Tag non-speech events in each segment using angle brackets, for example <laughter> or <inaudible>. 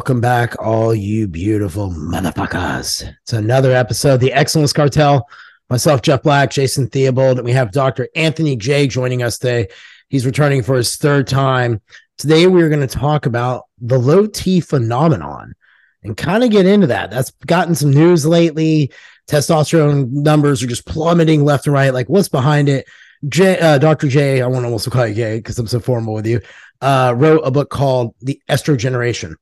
Welcome back, all you beautiful motherfuckers. It's another episode of the Excellence Cartel. Myself, Jeff Black, Jason Theobald, and we have Dr. Anthony Jay joining us today. He's returning for his third time. Today, we're going to talk about the low T phenomenon and kind of get into that. That's gotten some news lately. Testosterone numbers are just plummeting left and right. Like, what's behind it? J, uh, Dr. J, I want to also call you Jay because I'm so formal with you, uh, wrote a book called The Estrogeneration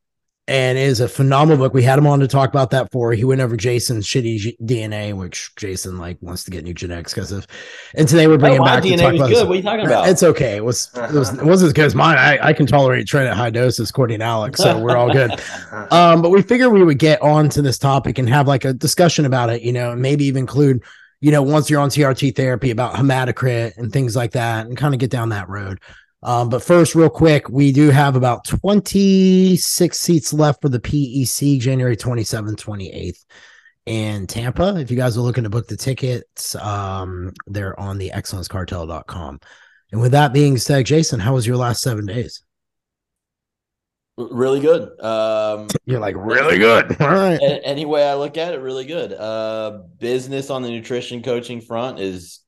and is a phenomenal book. We had him on to talk about that for. He went over Jason's shitty G- DNA, which Jason like wants to get new genetics because of. And today we're bringing oh, back DNA to talk was about. good. This. What are you talking about? It's okay. It was it was it wasn't as good as mine. I, I can tolerate tren at high doses, according to Alex, so we're all good. <laughs> um, but we figured we would get on to this topic and have like a discussion about it. You know, and maybe even include. You know, once you're on TRT therapy about hematocrit and things like that, and kind of get down that road. Um, but first, real quick, we do have about 26 seats left for the PEC January 27th, 28th in Tampa. If you guys are looking to book the tickets, um, they're on the excellencecartel.com. And with that being said, Jason, how was your last seven days? really good. Um, You're like, really good. <laughs> All right. any way I look at it, really good. Uh, business on the nutrition coaching front is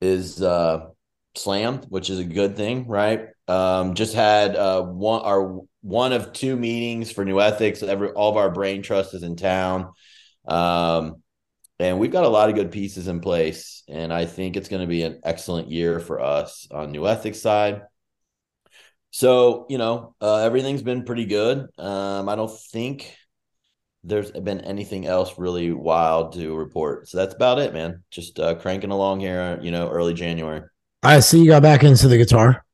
is uh, slammed, which is a good thing, right? Um, just had uh, one our one of two meetings for Nuethix. Every all of our brain trust is in town. Um, and we've got a lot of good pieces in place, and I think it's going to be an excellent year for us on Nuethix side. So you know, uh, everything's been pretty good. Um, I don't think there's been anything else really wild to report. So that's about it, man. Just uh, cranking along here, you know, early January. I see you got back into the guitar.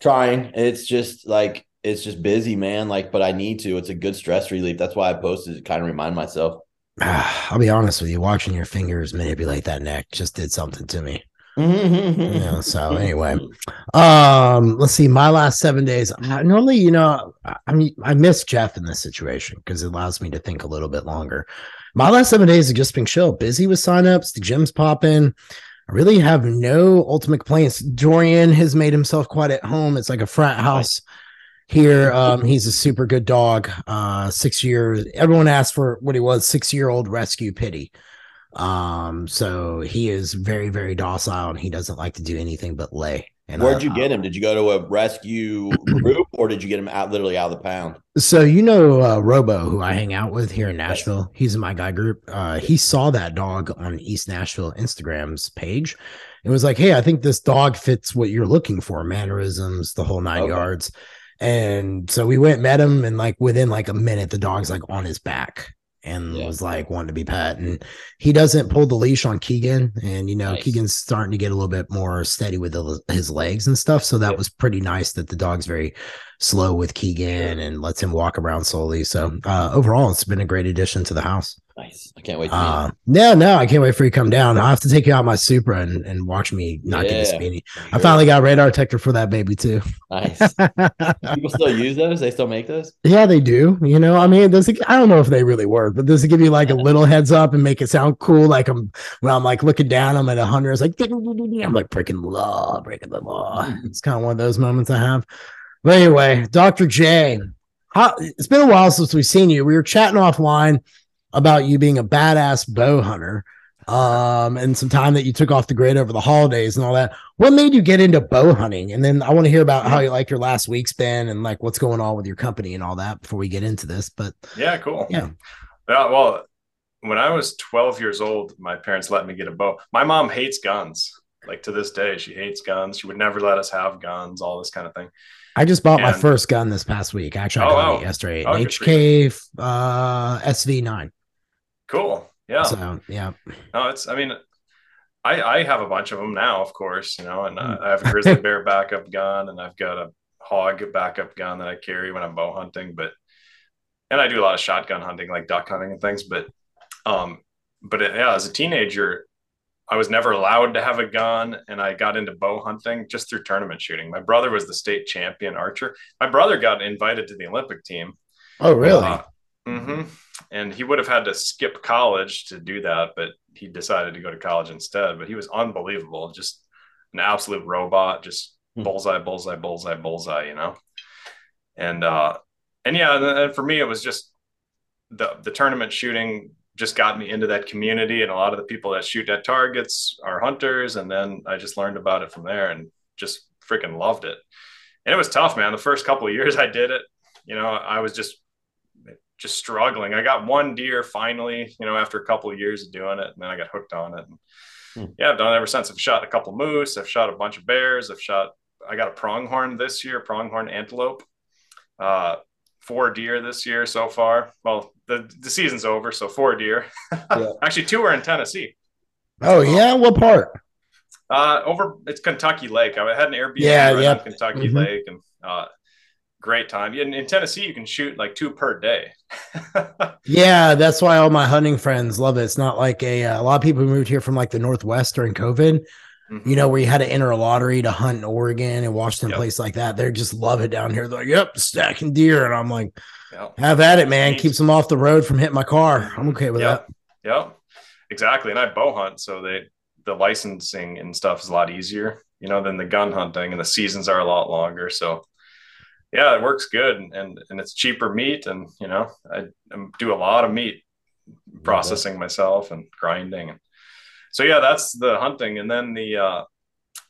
Trying. It's just like it's just busy, man. Like, but I need to. It's a good stress relief. That's why I posted to kind of remind myself. <sighs> I'll be honest with you, watching your fingers manipulate that neck just did something to me. <laughs> you know, so anyway, um, let's see. My last seven days. I, normally, you know, I, I mean, I miss Jeff in this situation because it allows me to think a little bit longer. My last seven days have just been chill, busy with signups. The gym's popping. Really have no ultimate complaints. Dorian has made himself quite at home. It's like a frat house here. Um, he's a super good dog. Uh, six years. Everyone asked for what he was. Six year old rescue pity. Um, so he is very, very docile and he doesn't like to do anything but lay. And Where'd I- you get him? Did you go to a rescue group or did you get him out literally out of the pound? So you know uh, Robo, who I hang out with here in Nashville. He's in my guy group. Uh, he saw that dog on East Nashville Instagram's page. and was like, "Hey, I think this dog fits what you're looking for: mannerisms, the whole nine Okay. yards." And so we went, met him, and like within like a minute, the dog's like on his back and Yeah. was like wanting to be pet. And he doesn't pull the leash on Keegan, and you know Nice. Keegan's starting to get a little bit more steady with the, his legs and stuff. So that Yeah. was pretty nice that the dog's very slow with Keegan and lets him walk around slowly. So uh, overall, it's been a great addition to the house. Nice. I can't wait. Uh, no, no, I can't wait for you to come down. I have to take you out my Supra and, and watch me not get a Yeah. speedy. I finally got a radar detector for that baby too. Nice. People still use those? They still make those? <laughs> yeah, they do. You know, I mean, does it, I don't know if they really work, but does it give you like a little heads up and make it sound cool? Like I'm when I'm like looking down, I'm at a hundred. It's like <laughs> I'm like breaking the law, breaking the law. It's kind of one of those moments I have. But anyway, Dr. J, how, it's been a while since we've seen you. We were chatting offline about you being a badass bow hunter um and some time that you took off the grid over the holidays and all that what made you get into bow hunting and then i want to hear about how you like your last week's been and like what's going on with your company and all that before we get into this but Yeah, cool. Yeah. Yeah, well, when I was 12 years old, my parents let me get a bow. My mom hates guns. Like to this day, she hates guns. She would never let us have guns, all this kind of thing. I just bought my first gun this past week actually i Oh, got it yesterday Oh, hk uh sv9 Cool. Yeah. so yeah No, it's, I mean, I, I have a bunch of them now, of course, you know, and uh, Hmm. I have a grizzly <laughs> bear backup gun and I've got a hog backup gun that I carry when I'm bow hunting, but, and I do a lot of shotgun hunting, like duck hunting and things, but, um, but it, yeah, as a teenager, I was never allowed to have a gun and I got into bow hunting just through tournament shooting. My brother was the state champion archer. My brother got invited to the Olympic team. oh really Uh, mhm. And he would have had to skip college to do that, but he decided to go to college instead. But he was unbelievable, just an absolute robot, just Hmm. bullseye, bullseye, bullseye, bullseye, you know. And uh, and yeah, and for me, it was just the the tournament shooting just got me into that community, and a lot of the people that shoot at targets are hunters, and then I just learned about it from there, and just freaking loved it. And it was tough, man. The first couple of years I did it, you know, I was just just struggling. I got one deer finally, you know, after a couple of years of doing it, and then I got hooked on it. And hmm. yeah, I've done it ever since. I've shot a couple moose. I've shot a bunch of bears. I've shot. I got a pronghorn this year, pronghorn antelope. Uh, four deer this year so far. Well, the the season's over, so four deer. <laughs> Yeah. Actually, two are in Tennessee. Oh yeah, what part? Uh, over it's Kentucky Lake. I had an Airbnb yeah, right yeah. Kentucky mm-hmm. Lake, and uh, great time. In, in Tennessee, you can shoot like two per day. <laughs> yeah, that's why all my hunting friends love it. It's not like a, uh, a lot of people moved here from like the Northwest during COVID. Mm-hmm. You know, where you had to enter a lottery to hunt in Oregon and Washington, yep. place like that. They just love it down here. They're like, "Yep, stacking deer," and I'm like, yep. "Have at it, man! Keeps them off the road from hitting my car. I'm okay with yep. that." Yep, exactly. And I bow hunt, so they the licensing and stuff is a lot easier, you know, than the gun hunting, and the seasons are a lot longer. So yeah, it works good and, and, and it's cheaper meat. And, you know, I, I do a lot of meat processing myself and grinding. And so, yeah, that's the hunting. And then the, uh,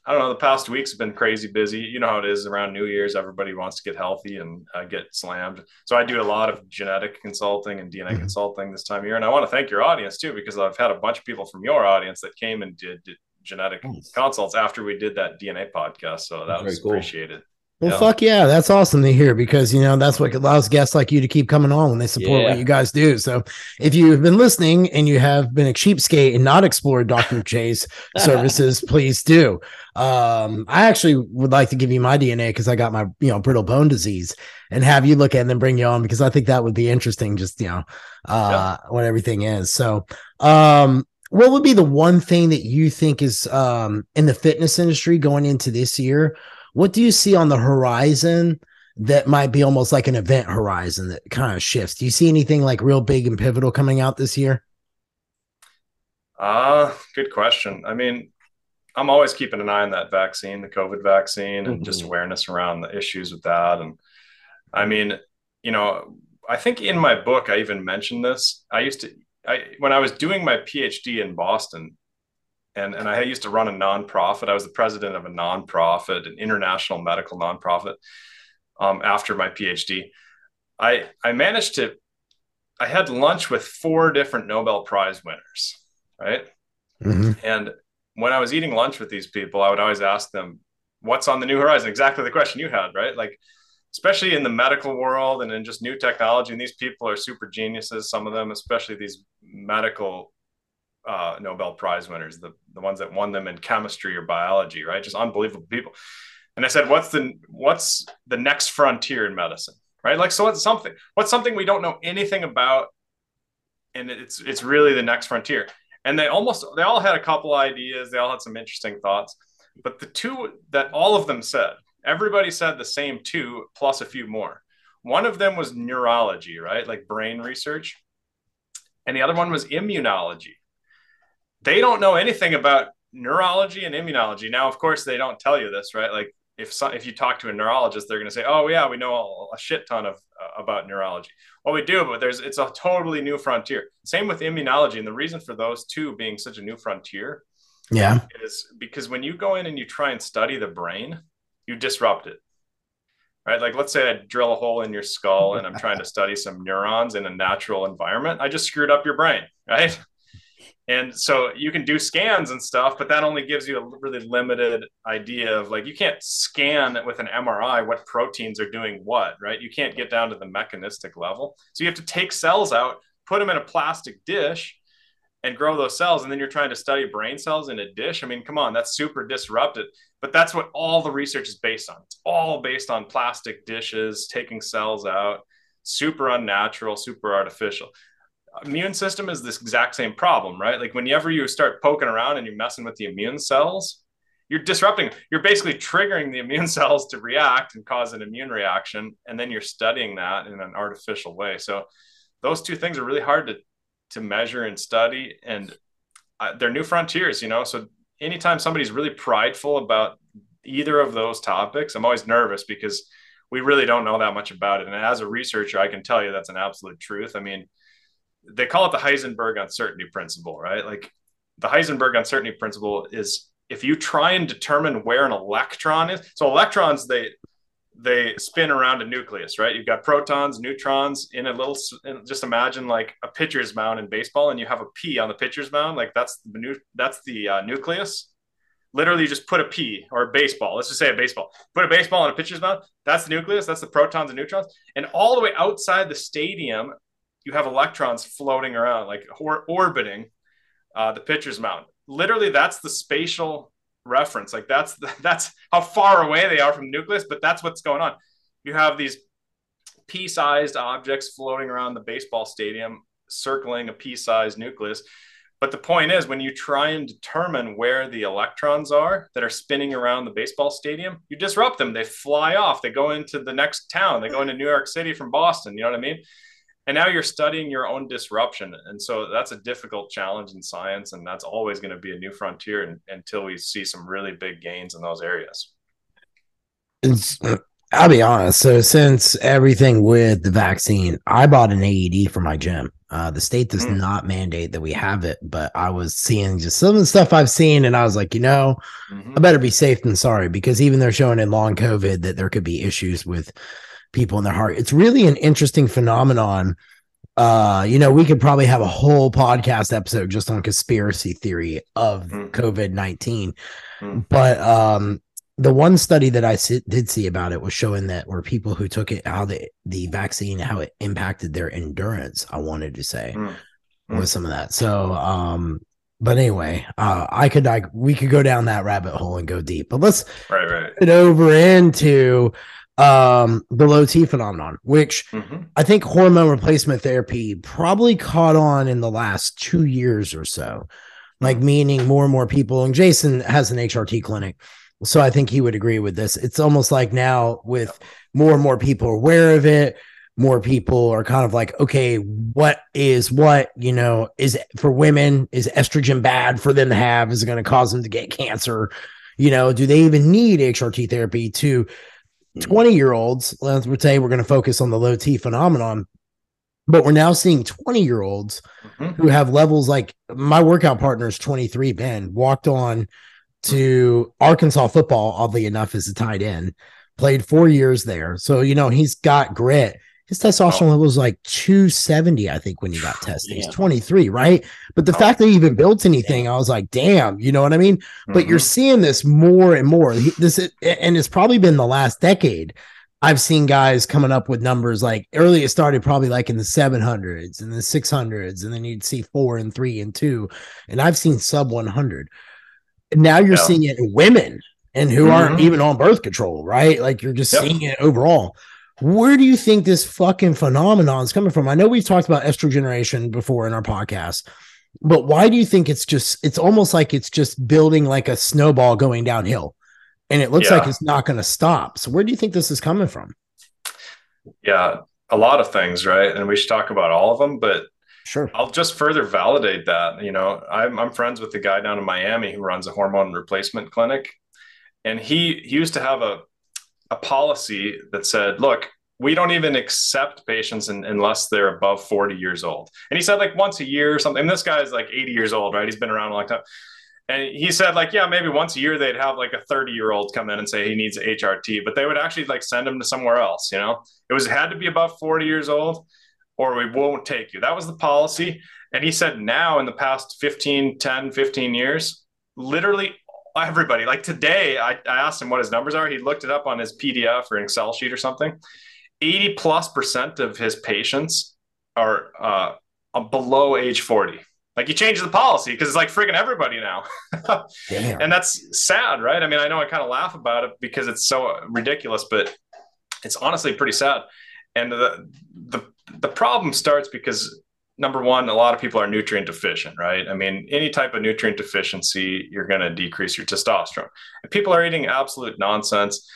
I don't know, the past weeks have been crazy busy. You know how it is around New Year's, everybody wants to get healthy and uh, get slammed. So I do a lot of genetic consulting and DNA mm-hmm. consulting this time of year. And I want to thank your audience too, because I've had a bunch of people from your audience that came and did, did genetic nice. consults after we did that DNA podcast. So that was cool. appreciated. Well, yeah. fuck yeah, that's awesome to hear because you know that's what allows guests like you to keep coming on when they support yeah. what you guys do. So, if you have been listening and you have been a cheapskate and not explored Dr. J's <laughs> services, please do. Um, I actually would like to give you my DNA because I got my you know brittle bone disease and have you look at it and then bring you on because I think that would be interesting. Just you know, uh, yeah. what everything is. So, um, what would be the one thing that you think is um in the fitness industry going into this year? What do you see on the horizon that might be almost like an event horizon that kind of shifts? Do you see anything like real big and pivotal coming out this year? Uh, good question. I mean, I'm always keeping an eye on that vaccine, the COVID vaccine, and mm-hmm. just awareness around the issues with that. And I mean, you know, I think in my book I even mentioned this. I used to, I when I was doing my PhD in Boston, and and I used to run a nonprofit. I was the president of a nonprofit, an international medical nonprofit. Um, after my PhD, I I managed to. I had lunch with four different Nobel Prize winners, right? Mm-hmm. And when I was eating lunch with these people, I would always ask them, "What's on the new horizon?" Exactly the question you had, right? Like, especially in the medical world and in just new technology. And these people are super geniuses. Some of them, especially these medical uh, Nobel Prize winners, the, the ones that won them in chemistry or biology, right? Just unbelievable people. And I said, what's the what's the next frontier in medicine, right? Like, so what's something what's something we don't know anything about, and it's it's really the next frontier. And they almost they all had a couple ideas. They all had some interesting thoughts, but the two that all of them said, everybody said the same two plus a few more. One of them was neurology, right? Like brain research. And the other one was immunology they don't know anything about neurology and immunology. Now, of course, they don't tell you this, right? Like if so, if you talk to a neurologist, they're going to say, "Oh yeah, we know a, shit ton of uh, about neurology." Well, we do, but there's it's a totally new frontier. Same with immunology, and the reason for those two being such a new frontier, yeah, is because when you go in and you try and study the brain, you disrupt it. Right? Like let's say I drill a hole in your skull and I'm trying to study some neurons in a natural environment. I just screwed up your brain, right? And so you can do scans and stuff, but that only gives you a really limited idea of like you can't scan with an MRI what proteins are doing what, right? You can't get down to the mechanistic level. So you have to take cells out, put them in a plastic dish, and grow those cells. And then you're trying to study brain cells in a dish. I mean, come on, that's super disrupted. But that's what all the research is based on. It's all based on plastic dishes, taking cells out, super unnatural, super artificial immune system is this exact same problem, right? Like whenever you start poking around and you're messing with the immune cells, you're disrupting, you're basically triggering the immune <laughs> cells to react and cause an immune reaction. And then you're studying that in an artificial way. So those two things are really hard to, to measure and study. And uh, they're new frontiers, you know? So anytime somebody's really prideful about either of those topics, I'm always nervous because we really don't know that much about it. And as a researcher, I can tell you that's an absolute truth. I mean, they call it the Heisenberg uncertainty principle, right? Like the Heisenberg uncertainty principle is if you try and determine where an electron is, so electrons they they spin around a nucleus, right? You've got protons, neutrons in a little. Just imagine like a pitcher's mound in baseball, and you have a P on the pitcher's mound. Like that's the new that's the uh, nucleus. Literally, you just put a P or a baseball. Let's just say a baseball. Put a baseball on a pitcher's mound. That's the nucleus. That's the protons and neutrons. And all the way outside the stadium, you have electrons floating around, like or- orbiting uh, the pitcher's mound. Literally, that's the spatial reference. Like that's the, <laughs> that's how far away they are from the nucleus, but that's what's going on. You have these pea-sized objects floating around the baseball stadium, circling a pea-sized nucleus. But the point is, when you try and determine where the electrons are that are spinning around the baseball stadium, you disrupt them. They fly off. They go into the next town. They go into New York City from Boston. You know what I mean? And now you're studying your own disruption and so that's a difficult challenge in science and that's always going to be a new frontier in, until we see some really big gains in those areas it's, <clears throat> i'll be honest so since everything with the vaccine i bought an aed for my gym uh, the state does mm. not mandate that we have it but i was seeing just some of the stuff i've seen and i was like you know mm-hmm. i better be safe than sorry because even they're showing in long covid that there could be issues with people in their heart. It's really an interesting phenomenon. Uh, you know, we could probably have a whole podcast episode just on conspiracy theory of mm. COVID 19. Mm. But um, the one study that I did see about it was showing that were people who took it, how the, the vaccine, how it impacted their endurance. I wanted to say mm. with some of that. So, um, but anyway, uh, I could like we could go down that rabbit hole and go deep, but let's right, right. get over into um the low T phenomenon, which mm-hmm. I think hormone replacement therapy probably caught on in the last two years or so. Like meaning more and more people, and Jason has an HRT clinic. So I think he would agree with this. It's almost like now with more and more people aware of it, more people are kind of like, okay, what is what, you know, is for women, is estrogen bad for them to have? Is it going to cause them to get cancer? You know, do they even need HRT therapy to 20 year olds, let's say we're going to focus on the low T phenomenon, but we're now seeing 20 year olds mm-hmm. who have levels like my workout partner is 23, Ben, walked on to Arkansas football, oddly enough, as a tight end, played four years there. So, you know, he's got grit. His testosterone oh. level was like 270, I think, when he got tested. He's 23, right? But the oh. fact that he even built anything, I was like, damn, you know what I mean? Mm-hmm. But you're mm-hmm. seeing this more and more. This and it's probably been the last decade. I've seen guys coming up with numbers like early it started probably like in the 700s and the 600s, and then you'd see four and three and two. And I've seen sub 100. And now you're yeah. seeing it in women and who mm-hmm. aren't even on birth control, right? Like you're just yep. seeing it overall. Where do you think this fucking phenomenon is coming from? I know we've talked about estrogenation before in our podcast, but why do you think it's just it's almost like it's just building like a snowball going downhill and it looks yeah. like it's not going to stop. So where do you think this is coming from? Yeah, a lot of things, right? And we should talk about all of them, but Sure. I'll just further validate that. You know, I'm, I'm friends with the guy down in Miami who runs a hormone replacement clinic, and he he used to have a a policy that said, look, we don't even accept patients in, unless they're above 40 years old. And he said like once a year or something. And this guy's like 80 years old, right? He's been around a long time. And he said like, yeah, maybe once a year they'd have like a 30 year old come in and say he needs HRT, but they would actually like send him to somewhere else. You know, it was had to be above 40 years old or we won't take you. That was the policy. And he said now in the past 15, 10, 15 years, literally everybody. Like today, I, I asked him what his numbers are. He looked it up on his PDF or an Excel sheet or something. 80 plus percent of his patients are uh, below age 40. Like he changed the policy because it's like freaking everybody now. <laughs> and that's sad, right? I mean, I know I kind of laugh about it because it's so ridiculous, but it's honestly pretty sad. And the the the problem starts because number one, a lot of people are nutrient deficient, right? I mean, any type of nutrient deficiency, you're going to decrease your testosterone. And people are eating absolute nonsense.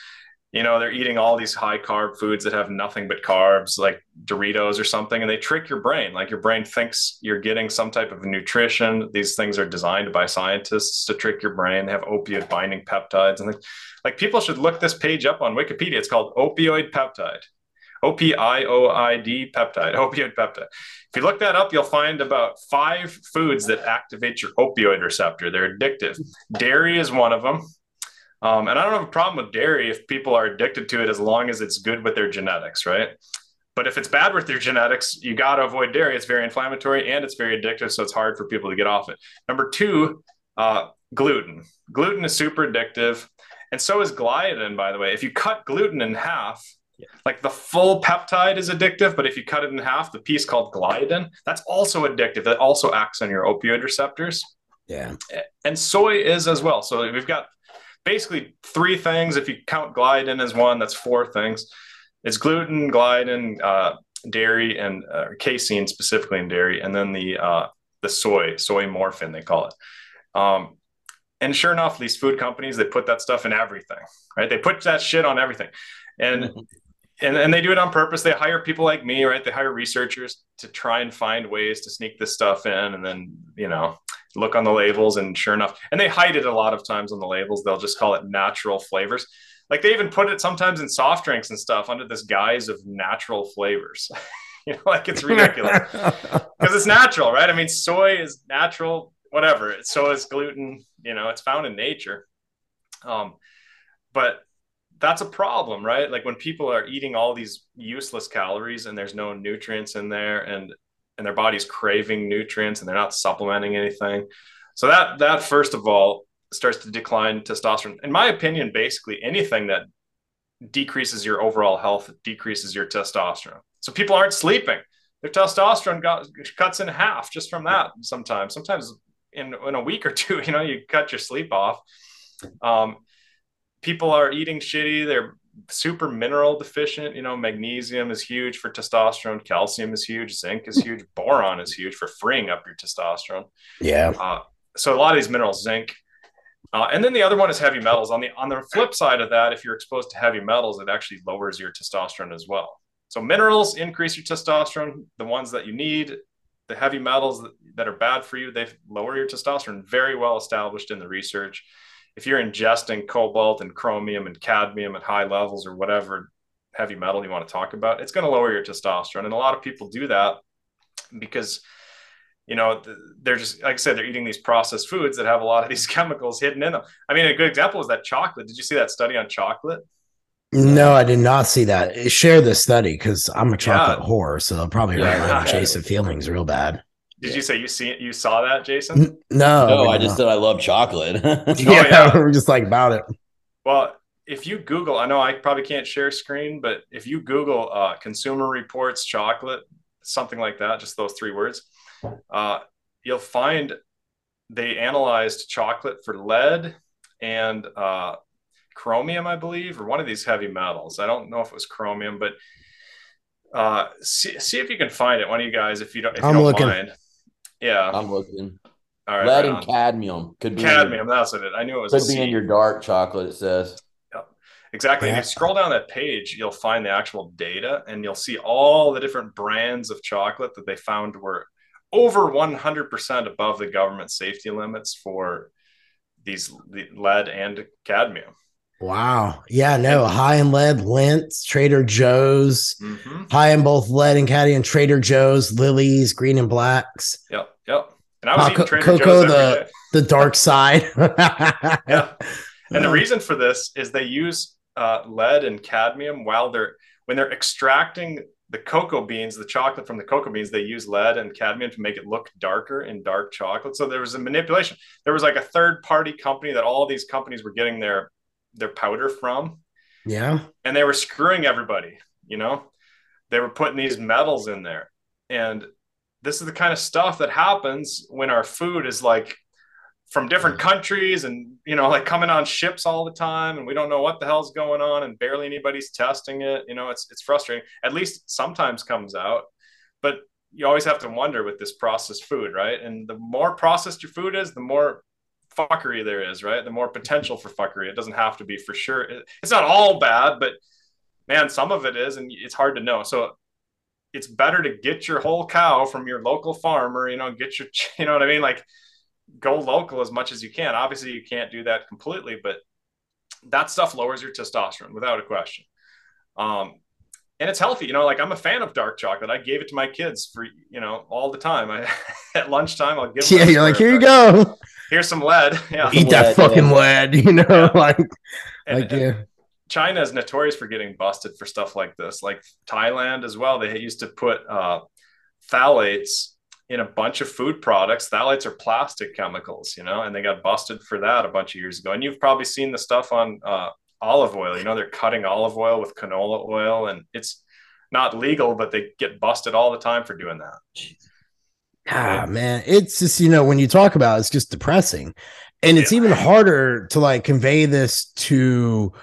you know they're eating all these high carb foods that have nothing but carbs like doritos or something and they trick your brain like your brain thinks you're getting some type of nutrition these things are designed by scientists to trick your brain they have opioid binding peptides and like people should look this page up on wikipedia it's called opioid peptide opioid peptide <laughs> opioid peptide if you look that up you'll find about five foods that activate your opioid receptor they're addictive dairy is one of them um, and I don't have a problem with dairy if people are addicted to it as long as it's good with their genetics, right? But if it's bad with your genetics, you got to avoid dairy. It's very inflammatory and it's very addictive. So it's hard for people to get off it. Number two, uh, gluten. Gluten is super addictive. And so is gliadin, by the way. If you cut gluten in half, yeah. like the full peptide is addictive, but if you cut it in half, the piece called gliadin, that's also addictive. That also acts on your opioid receptors. Yeah. And soy is as well. So we've got basically three things. If you count gliadin as one, that's four things. It's gluten, gliadin, uh, dairy, and uh, casein specifically in dairy, and then the uh, the soy, soymorphin they call it. Um, and sure enough, these food companies they put that stuff in everything, right? They put that shit on everything, and <laughs> and and they do it on purpose. They hire people like me, right? They hire researchers to try and find ways to sneak this stuff in, and then you know look on the labels and sure enough and they hide it a lot of times on the labels. They'll just call it natural flavors. Like they even put it sometimes in soft drinks and stuff under this guise of natural flavors. <laughs> You know like it's ridiculous. <laughs> Because it's natural right? I mean soy is natural whatever. So is gluten. You know it's found in nature. Um but that's a problem right like when people are eating all these useless calories and there's no nutrients in there and and their body's craving nutrients and they're not supplementing anything. So that that first of all starts to decline testosterone. In my opinion, basically anything that decreases your overall health decreases your testosterone. So people aren't sleeping. Their testosterone got, cuts in half just from that. Sometimes, sometimes in in a week or two, <laughs> you know, you cut your sleep off. Um, people are eating shitty. They're super mineral deficient. You know, magnesium is huge for testosterone, calcium is huge, zinc is huge, <laughs> boron is huge for freeing up your testosterone. Yeah. Uh, so a lot of these minerals, zinc. Uh, and then the other one is heavy metals. On the on the flip side of that, if you're exposed to heavy metals, it actually lowers your testosterone as well. So minerals increase your testosterone. The ones that you need, the heavy metals that, that are bad for you, they lower your testosterone. Very well established in the research if you're ingesting cobalt and chromium and cadmium at high levels or whatever heavy metal you want to talk about, it's going to lower your testosterone. And a lot of people do that because, you know, they're just, like I said, they're eating these processed foods that have a lot of these <laughs> chemicals hidden in them. I mean, a good example is that chocolate. Did you see that study on chocolate? No, I did not see that. Share the study because I'm a chocolate yeah. whore, so I'll probably yeah. hurt Jason <laughs> feelings real bad. Did yeah. you say you see you saw that, Jason? No, no, I just said I love chocolate. <laughs> <laughs> oh, yeah, we're just like about it. Well, if you Google, I know I probably can't share screen, but if you Google uh, Consumer Reports chocolate, something like that, just those three words, uh, you'll find they analyzed chocolate for lead and uh, chromium, I believe, or one of these heavy metals. I don't know if it was chromium, but uh, see, see if you can find it. One of you guys, if you don't, if I'm you don't looking. mind. Yeah, I'm looking. All right, lead right and on. cadmium could be cadmium. Your, that's it. I knew it was could be in your dark chocolate. It says. Yep, exactly. Yeah. If you scroll down that page, you'll find the actual data, and you'll see all the different brands of chocolate that they found were over 100% above the government safety limits for these lead and cadmium. Wow. Yeah, no, high in lead, Lindts, Trader Joe's, mm-hmm. high in both lead and caddy and Trader Joe's, Lily's, green and blacks. Yep. Yep. And I was uh, eating Trader Cocoa, Joe's the, the dark <laughs> side. yeah. <laughs> And the reason for this is they use uh, lead and cadmium while they're when they're extracting the cocoa beans, the chocolate from the cocoa beans, they use lead and cadmium to make it look darker in dark chocolate. So there was a manipulation. There was like a third party company that all these companies were getting their their powder from. Yeah. And they were screwing everybody, you know? They were putting these metals in there. And this is the kind of stuff that happens when our food is like from different countries and you know like coming on ships all the time and we don't know what the hell's going on and barely anybody's testing it you know it's it's frustrating at least sometimes comes out but you always have to wonder with this processed food right and the more processed your food is the more fuckery there is, right? The more potential for fuckery. It doesn't have to be for sure. It's not all bad, but man, some of it is, and it's hard to know. So it's better to get your whole cow from your local farmer, you know, get your, <laughs> you know what I mean? Like go local as much as you can. Obviously, you can't do that completely, but that stuff lowers your testosterone without a question. Um, and it's healthy, you know. Like I'm a fan of dark chocolate. I gave it to my kids for you know all the time. I <laughs> at lunchtime I'll give. Yeah, you're like, here you go. Here's some lead. <laughs> Yeah, eat that fucking lead. <laughs> You know, yeah. <laughs> like, and, like yeah. China is notorious for getting busted for stuff like this. Like Thailand as well. They used to put uh, phthalates in a bunch of food products. Phthalates are plastic chemicals, you know, and they got busted for that a bunch of years ago. And you've probably seen the stuff on uh, olive oil. You know, they're cutting olive oil with canola oil, and it's not legal, but they get busted all the time for doing that. Ah, man, it's just you know when you talk about it, it's just depressing, and it's yeah. even harder to like convey this to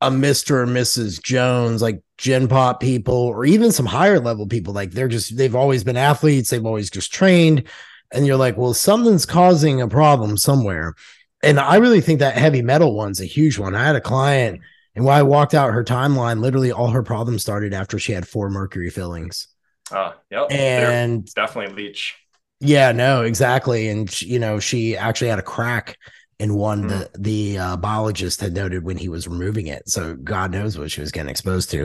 a Mr. or Mrs. Jones, like gen pop people, or even some higher level people. Like they're just, they've always been athletes, they've always just trained. And you're like, well, something's causing a problem somewhere. And I really think that heavy metal one's a huge one. I had a client, and when I walked out her timeline, literally all her problems started after she had four mercury fillings. Uh, yep. And They're definitely leech. Yeah, no, exactly. And, she, you know, she actually had a crack in one mm-hmm. the the uh, biologist had noted when he was removing it. So God knows what she was getting exposed to.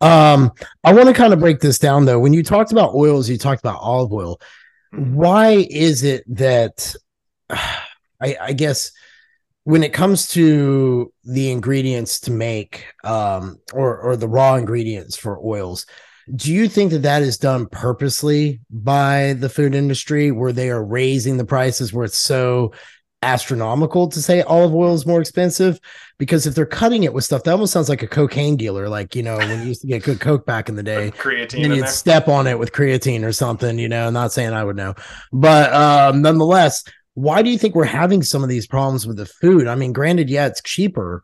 Um, I want to kind of break this down though. When you talked about oils, you talked about olive oil. Mm-hmm. Why is it that <sighs> I, I guess when it comes to the ingredients to make um, or or the raw ingredients for oils? Do you think that that is done purposely by the food industry where they are raising the prices where it's so astronomical to say olive oil is more expensive? Because if they're cutting it with stuff that almost sounds like a cocaine dealer like you know when you used to get good <laughs> coke back in the day creatine and you'd step on it with creatine or something you know not saying i would know. But um nonetheless why do you think we're having some of these problems with the food? I mean granted yeah it's cheaper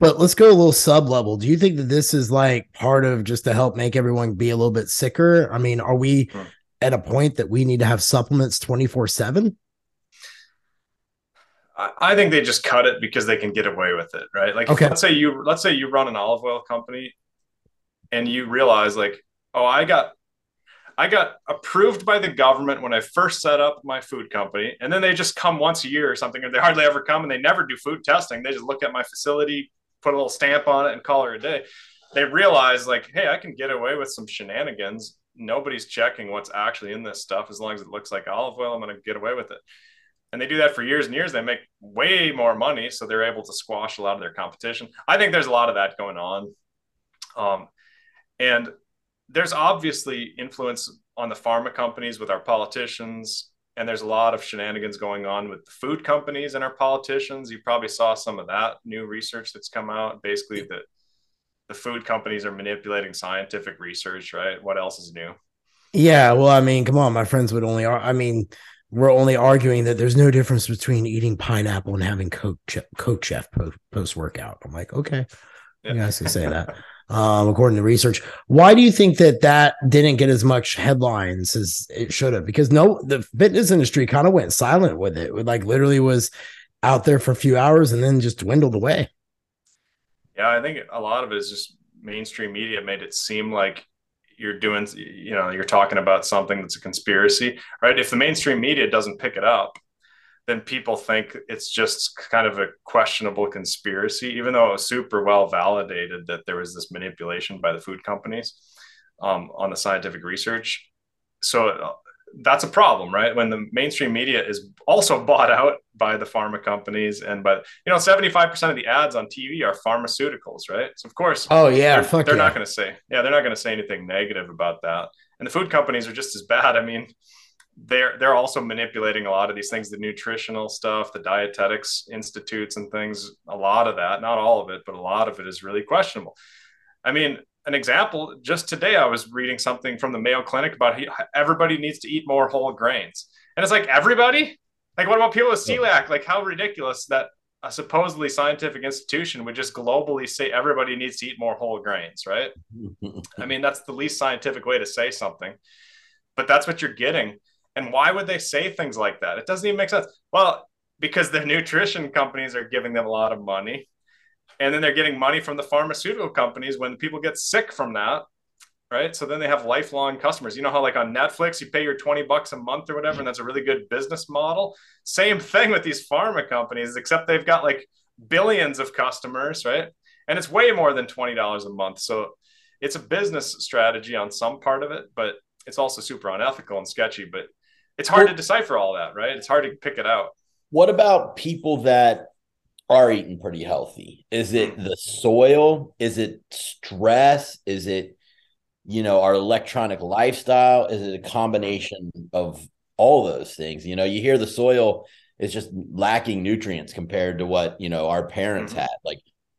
but let's go a little sub level do you think that this is like part of just to help make everyone be a little bit sicker i mean are we hmm. at a point that we need to have supplements 24 7 I think they just cut it because they can get away with it, right? Like, okay. let's say you let's say you run an olive oil company, and you realize like, oh, I got I got approved by the government when I first set up my food company, and then they just come once a year or something, or they hardly ever come, and they never do food testing. They just look at my facility, put a little stamp on it, and call it a day. They realize like, hey, I can get away with some shenanigans. Nobody's checking what's actually in this stuff as long as it looks like olive oil. I'm going to get away with it and they do that for years and years they make way more money so they're able to squash a lot of their competition i think there's a lot of that going on um, and there's obviously influence on the pharma companies with our politicians and there's a lot of shenanigans going on with the food companies and our politicians you probably saw some of that new research that's come out basically that the food companies are manipulating scientific research right what else is new yeah well i mean come on my friends would only i mean we're only arguing that there's no difference between eating pineapple and having Coke, Coke Chef post workout. I'm like, okay, yeah. you guys can say that. <laughs> Um, according to research, why do you think that that didn't get as much headlines as it should have? Because no, the fitness industry kind of went silent with it. It like literally was out there for a few hours and then just dwindled away. Yeah, I think a lot of it is just mainstream media made it seem like you're doing you know you're talking about something that's a conspiracy right if the mainstream media doesn't pick it up then people think it's just kind of a questionable conspiracy even though it was super well validated that there was this manipulation by the food companies um, on the scientific research so uh, that's a problem, right? When the mainstream media is also bought out by the pharma companies and by you know 75% of the ads on TV are pharmaceuticals, right? So of course, oh yeah, they're, they're yeah. not going to say yeah, they're not going to say anything negative about that. And the food companies are just as bad. I mean, they're they're also manipulating a lot of these things, the nutritional stuff, the dietetics institutes and things. A lot of that, not all of it, but a lot of it is really questionable. I mean, an example just today i was reading something from the mayo clinic about everybody needs to eat more whole grains. And it's like everybody? Like what about people with celiac? Like how ridiculous that a supposedly scientific institution would just globally say everybody needs to eat more whole grains right? <laughs> I mean that's the least scientific way to say something but that's what you're getting and why would they say things like that it doesn't even make sense well because the <laughs> nutrition companies are giving them a lot of money. And then they're getting money from the pharmaceutical companies when people get sick from that. Right. So then they have lifelong customers. You know how, like on Netflix, you pay your 20 bucks a month or whatever, and that's a really good business model. Same thing with these pharma companies, except they've got like billions of customers. Right. And it's way more than $20 a month. So it's a business strategy on some part of it, but it's also super unethical and sketchy. But it's hard well, to decipher all that, right? It's hard to pick it out. What about people that are eating pretty healthy? Is it hmm. the soil? Is it stress? Is it, you know, our electronic lifestyle? Is it a combination of all those things? You know, you hear the soil is just lacking nutrients compared to what, you know, our parents mm-hmm. had. Like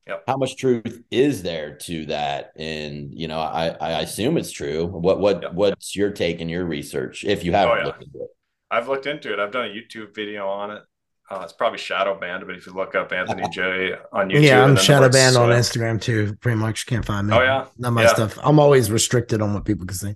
Yep. How much truth is there to that? And you know, I, I assume it's true. What what yep. what's your take and your research if you haven't oh, yeah. looked into it? I've looked into it. I've done a YouTube video on it. Uh, it's probably shadow banned, but if you look up Anthony <laughs> Jay on YouTube, yeah, I'm shadow banned on Instagram too. Pretty much can't find me. Oh yeah, not my yeah. stuff. I'm always restricted on what people can see.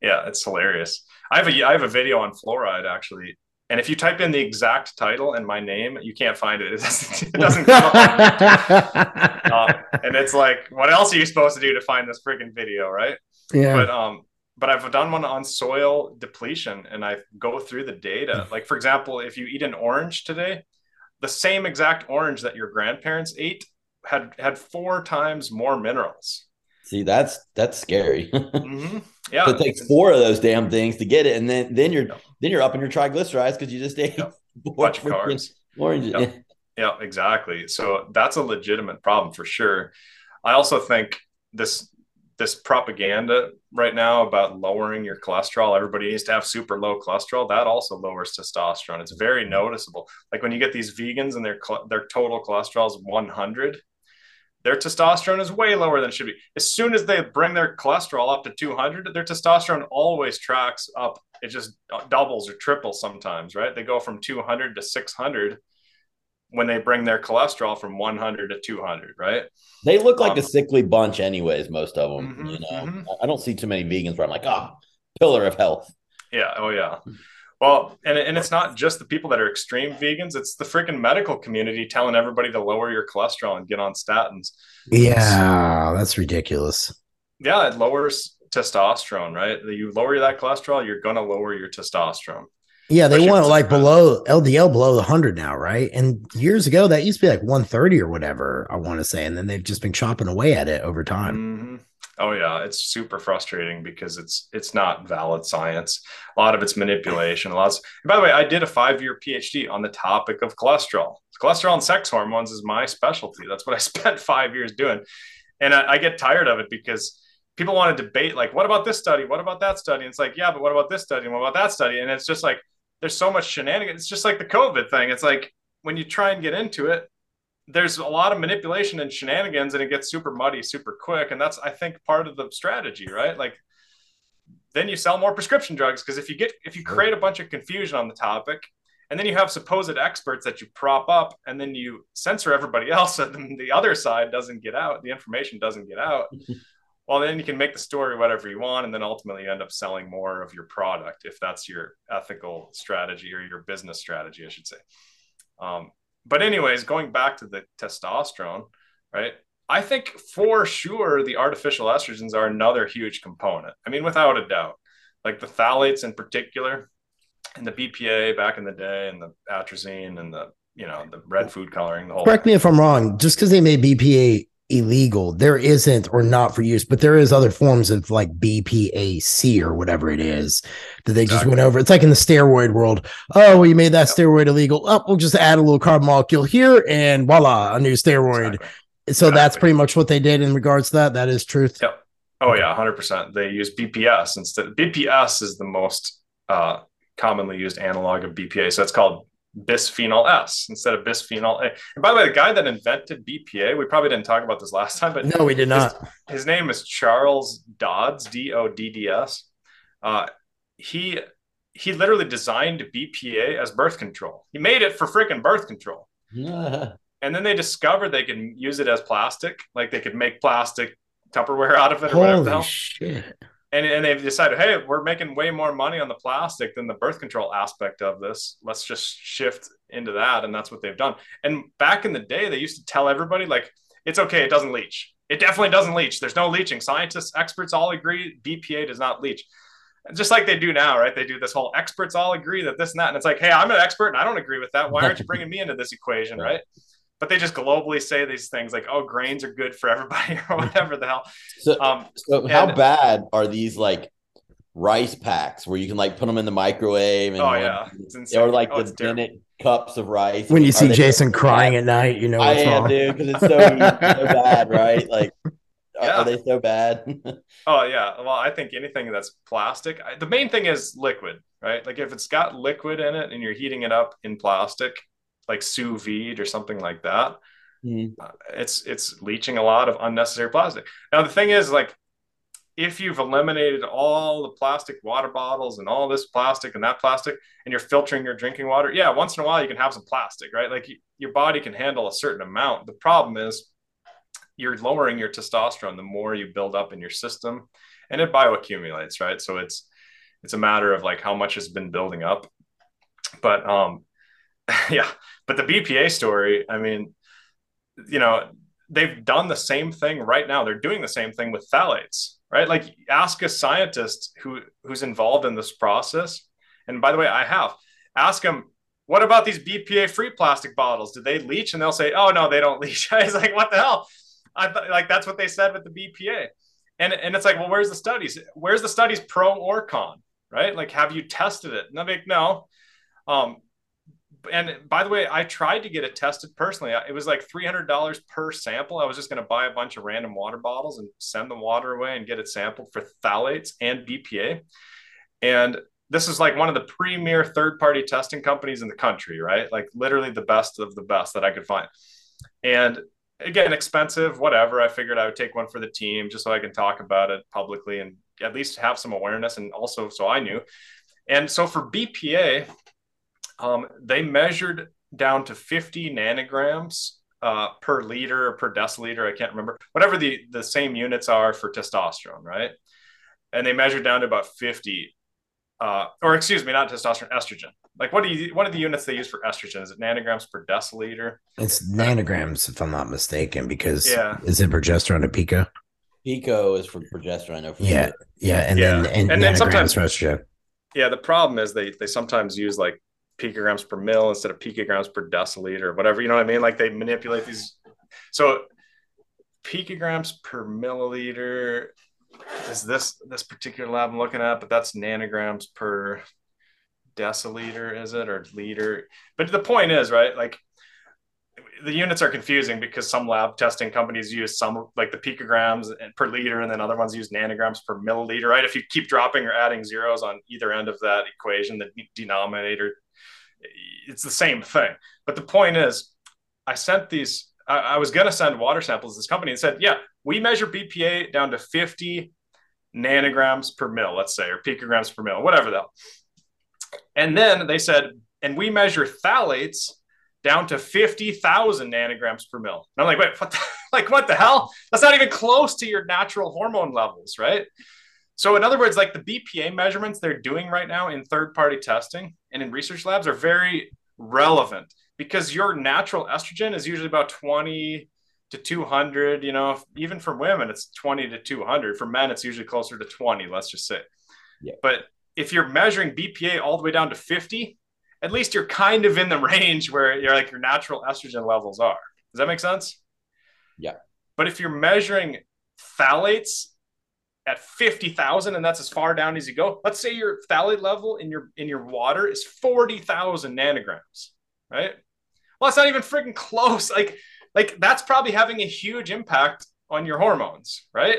Yeah, it's hilarious. I have a I have a video on fluoride actually and if you type in the exact title and my name, you can't find it. <laughs> It doesn't, it doesn't come up. <laughs> um, and it's like, what else are you supposed to do to find this freaking video, right? Yeah. But um, but I've done one on soil depletion, and I go through the data. Hmm. Like for example, if you eat an orange today, the same exact orange that your grandparents ate had had four times more minerals. See, that's that's scary. mm-hmm. <laughs> Yeah, so it takes four of those damn things to get it, and then then you're yep. then you're up in your triglycerides because you just ate yep. <laughs> bunch of carbs. Oranges. Yep. <laughs> yeah, exactly. So that's a legitimate problem for sure. I also think this this propaganda right now about lowering your cholesterol everybody needs to have super low cholesterol that also lowers testosterone it's very noticeable like when you get these vegans and their their total cholesterol is 100 their testosterone is way lower than it should be. As soon as they bring their cholesterol up to 200, their testosterone always tracks up. It just doubles or triples sometimes, right? They go from 200 to 600 when they bring their cholesterol from 100 to 200, right? They look like um, a sickly bunch, anyways. Most of them, mm-hmm, you know. Mm-hmm. I don't see too many vegans where I'm like, oh, pillar of health. Yeah. Oh, yeah. Well, and, and it's not just the people that are extreme vegans, it's the freaking medical community telling everybody to lower your cholesterol and get on statins. Yeah, that's ridiculous. Yeah, it lowers testosterone, right? You lower that cholesterol, you're going to lower your testosterone. Yeah, they want like below LDL below the 100 now, right? And years ago, that used to be like 130 or whatever, I want to say. And then they've just been chopping away at it over time. Mm-hmm. Oh yeah, it's super frustrating because it's it's not valid science. A lot of it's manipulation. A lot. Of, by the way, I did a five year PhD on the topic of cholesterol. Cholesterol and sex hormones is my specialty. That's what I <laughs> spent five years doing, and I, I get tired of it because people want to debate like, what about this study? What about that study? And it's like, yeah, but what about this study? And what about that study? And it's just like there's so much shenanigans. It's just like the COVID thing. It's like when you try and get into it, there's a lot of manipulation and shenanigans and it gets super muddy super quick and that's i think part of the strategy right? Like then you sell more prescription drugs because if you get if you create a bunch of confusion on the topic and then you have supposed experts that you prop up and then you censor everybody <laughs> else and then the other side doesn't get out the information doesn't get out <laughs> well then you can make the story whatever you want and then ultimately you end up selling more of your product if that's your ethical strategy or your business strategy i should say. Um, but anyways, going back to the testosterone, right? I think for sure the artificial estrogens are another huge component. I mean, without a doubt, like the phthalates in particular, and the BPA back in the day, and the atrazine, and the you know the red food coloring. The whole correct thing. me if I'm wrong. Just because they made BPA illegal. There isn't or not for use, but there is other forms of like BPAC or whatever it is that they just went over. It's like in the steroid world. Oh, well, you made that steroid illegal. Oh, we'll just add a little carbon molecule here and voila, a new steroid. Exactly. So exactly. that's pretty much what they did in regards to that. That is truth. Yep. Oh yeah, hundred percent. They use BPS instead. BPS is the most uh, commonly used analog of BPA. So it's called bisphenol S instead of bisphenol A. And by the way, the guy that invented BPA, we probably didn't talk about this last time, but no, we did not. His, his name is Charles Dodds, D O D D S. Uh, he he literally designed BPA as birth control. He made it for freaking birth control. <laughs> and then they discovered they can use it as plastic, like they could make plastic Tupperware out of it or Holy whatever the hell. Shit. And, and they've decided, hey, we're making way more money on the plastic than the birth control aspect of this. Let's just shift into that. And that's what they've done. And back in the day, they used to tell everybody, like, it's okay, it doesn't leach. It definitely doesn't leach. There's no leaching. Scientists, experts all agree BPA does not leach. Just like they do now, right? They do this whole experts all agree that this and that. And it's like, hey, I'm an expert and I don't agree with that. Why aren't you <laughs> bringing me into this equation, right? But they just globally say these things like, oh, grains are good for everybody <laughs> or whatever the hell. So, um, so how and, bad are these like rice packs where you can like put them in the microwave and oh yeah or like oh, the minute cups of rice when you see jason crying bad? at night you know i am wrong. dude because it's so, so bad right <laughs> like yeah. are they so bad <laughs> oh yeah well i think anything that's plastic I, the main thing is liquid right like if it's got liquid in it and you're heating it up in plastic like sous vide or something like that mm. uh, it's it's leaching a lot of unnecessary plastic. Now the thing is like if you've eliminated all the plastic water bottles and all this plastic and that plastic and you're filtering your drinking water yeah once in a while you can have some plastic right? Like your body can handle a certain amount. The problem is you're lowering your testosterone the more you build up in your system and it bioaccumulates right? So it's it's a matter of like how much has been building up. But um <laughs> yeah but the bpa story i mean you know they've done the same thing right now they're doing the same thing with phthalates right? Like ask a scientist who who's involved in this process. And by the way, I have ask them, what about these BPA free plastic bottles? Do they leach? And they'll say, oh no, they don't <laughs> leach. I was like, what the hell? I thought like that's what they said with the BPA. And, and it's like, well, where's the studies? Where's the studies pro or con? Right? Like, have you tested it? And I'm like, no. Um, and by the way, I tried to get it tested personally. It was like $300 per sample. I was just going to buy a bunch of random water bottles and send the water away and get it sampled for phthalates and BPA. And this is like one of the premier third party testing companies in the country, right? Like literally the best of the best that I could find. And again, expensive, whatever. I figured I would take one for the team just so I can talk about it publicly and at least have some awareness and also so I knew. And so for BPA, um, they measured down to 50 nanograms uh, per liter per deciliter. I can't remember, whatever the, the same units are for testosterone, right? And they measured down to about 50, uh, or excuse me, not testosterone, estrogen. Like what do you, what are the units they use for estrogen? Is it nanograms per deciliter? It's nanograms, if I'm not mistaken, because yeah. is it progesterone or pico? Pico is for progesterone. For yeah, yeah, and yeah. then and, and then sometimes for estrogen. Yeah, the problem is they they sometimes use like picograms per mil instead of picograms per deciliter or whatever. You know what I mean? Like they manipulate these. So picograms per milliliter is this this particular lab I'm looking at, but that's nanograms per deciliter, is it or liter? But the point is, right? Like the units are confusing because some lab testing companies use some like the picograms per liter and then other ones use nanograms per milliliter right if you keep dropping or adding zeros on either end of that equation the denominator it's the same thing. But the point is, I sent these. I, I was going to send water samples to this company and said, yeah, we measure BPA down to 50 nanograms per mil, let's say, or picograms per mil, whatever that. And then they said, and we measure phthalates down to 50,000 nanograms per mil. And I'm like, wait, what the, <laughs> like, what the hell? That's not even close to your natural hormone levels, right? So, in other words, like the BPA measurements they're doing right now in third party testing and in research labs are very relevant because your natural estrogen is usually about 20 to 200. You know, even for women, it's 20 to 200. For men, it's usually closer to 20, let's just say. Yeah. But if you're measuring BPA all the way down to 50, at least you're kind of in the <laughs> range where you're like your natural estrogen levels are. Does that make sense? Yeah. But if you're measuring phthalates at 50,000 and that's as far down as you go. Let's say your phthalate level in your in your water is 40,000 nanograms, right? Well, it's not even freaking close. Like like that's probably having a huge impact on your hormones, right?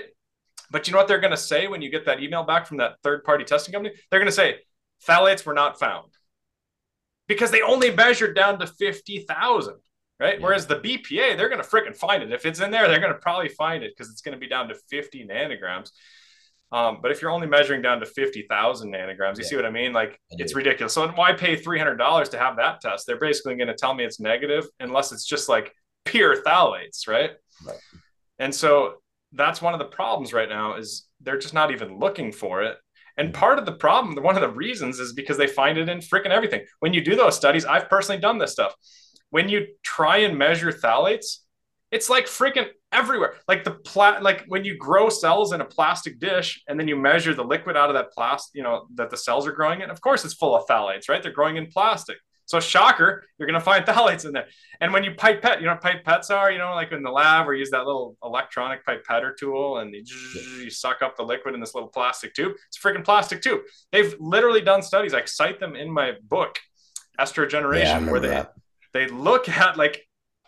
But you know what they're going to say when you get that email back from that third party testing company? They're going to say phthalates were not found because they only measured down to 50,000 right? Yeah. Whereas the BPA, they're going to freaking find it. If it's in there, they're going to probably find it because it's going to be down to 50 nanograms. Um, but if you're only measuring down to 50,000 nanograms, you yeah. see what I mean? Like it's ridiculous. So why pay $300 to have that test? They're basically going to tell me it's negative unless it's just like pure phthalates, right? right? And so that's one of the problems right now is they're just not even looking for it. And part of the problem, one of the reasons is because they find it in freaking everything. When you do those studies, I've personally done this stuff. When you try and measure phthalates, it's like freaking everywhere. Like the plat, like when you grow cells in a plastic dish and then you measure the liquid out of that plastic, you know, that the cells are growing in. Of course, it's full of phthalates, right? They're growing in plastic. So shocker, you're going to find <laughs> phthalates in there. And when you pipette, you know what pipettes are, you know, like in the lab you use that little electronic pipetter tool and you, you suck up the liquid in this little plastic tube. It's a freaking plastic tube. They've literally done studies. I cite them in my book, Estrogeneration, yeah, where they, that. They look at like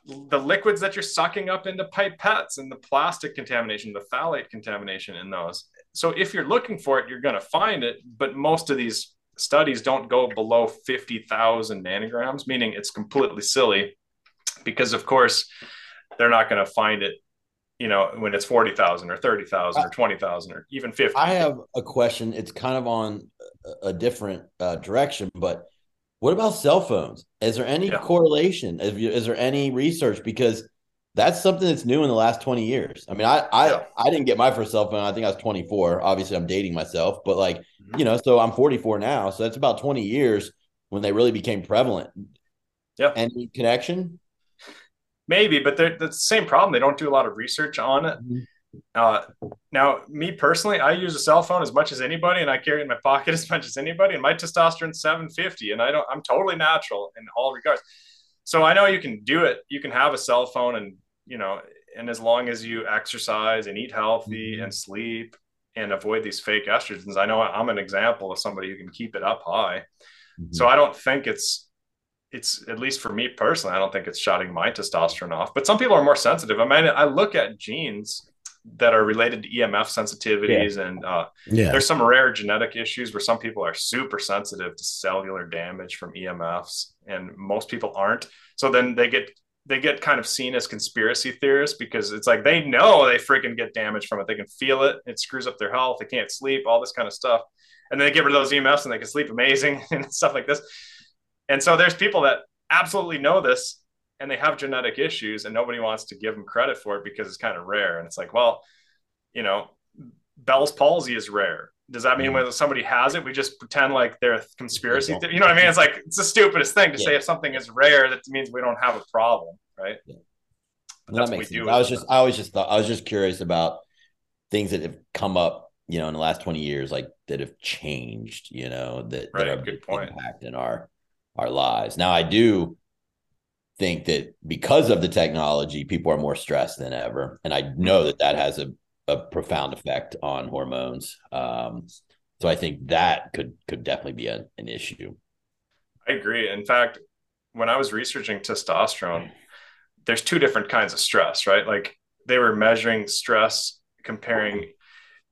the liquids that you're sucking up into pipettes and the plastic contamination, the phthalate contamination in those. So if you're looking for it, you're going to find it. But most of these studies don't go below 50,000 nanograms, meaning it's completely silly because, of course, they're not going to find it, you know, when it's 40,000 or 30,000 or 20,000 or even 50. I have a question. It's kind of on a different uh, direction, but what about cell phones? Is there any yeah. correlation? Is, is there any research? Because that's something that's new in the last 20 years. I mean, I I, yeah. I didn't get my first cell phone. I think I was 24. Obviously, I'm dating myself, but like, mm-hmm. you know, so I'm 44 now. So that's about 20 years when they really became prevalent. Yeah. Any connection? Maybe, but they're the same problem. They don't do a lot of research on it. Mm-hmm. Uh, now, me personally, I use a cell phone as much as anybody, and I carry it in my pocket <laughs> as much as anybody. And my testosterone's 750, and I don't. I'm totally natural in all regards. So I know you can do it. You can have a cell phone, and you know, and as long as you exercise and eat healthy mm-hmm. and sleep and avoid these fake estrogens, I know I'm an example of somebody who can keep it up high. Mm-hmm. So I don't think it's it's at least for me personally, I don't think it's shutting my testosterone off. But some people are more sensitive. I mean, I look at genes that are related to EMF sensitivities, yeah. and uh, yeah. there's some rare genetic issues where some people are super sensitive to cellular damage from EMFs, and most people aren't. So then they get they get kind of seen as conspiracy theorists because it's like they know they freaking get damage from it. They can feel it. It screws up their health. They can't sleep. All this kind of stuff, and then they get rid of those EMFs and they can sleep amazing <laughs> and stuff like this. And so there's people that absolutely know this and they have genetic issues and nobody wants to give them credit for it because it's kind of rare and it's like well you know bell's palsy is rare does that mean mm. when somebody has it we just pretend like they're a conspiracy th- you know what i mean it's like it's the stupidest thing to yeah. say if something is rare that means we don't have a problem right yeah. that makes sense. i was just i always just thought i was just curious about things that have come up you know in the last 20 years like that have changed you know that, right. that are good point impact in our our lives now i do think that because of the technology, people are more stressed than ever, and I know that that has a, a profound effect on hormones. Um, so I think that could could definitely be a, an issue. I agree. In fact, when I was researching testosterone, there's two different kinds of stress, right? Like they were measuring stress, comparing,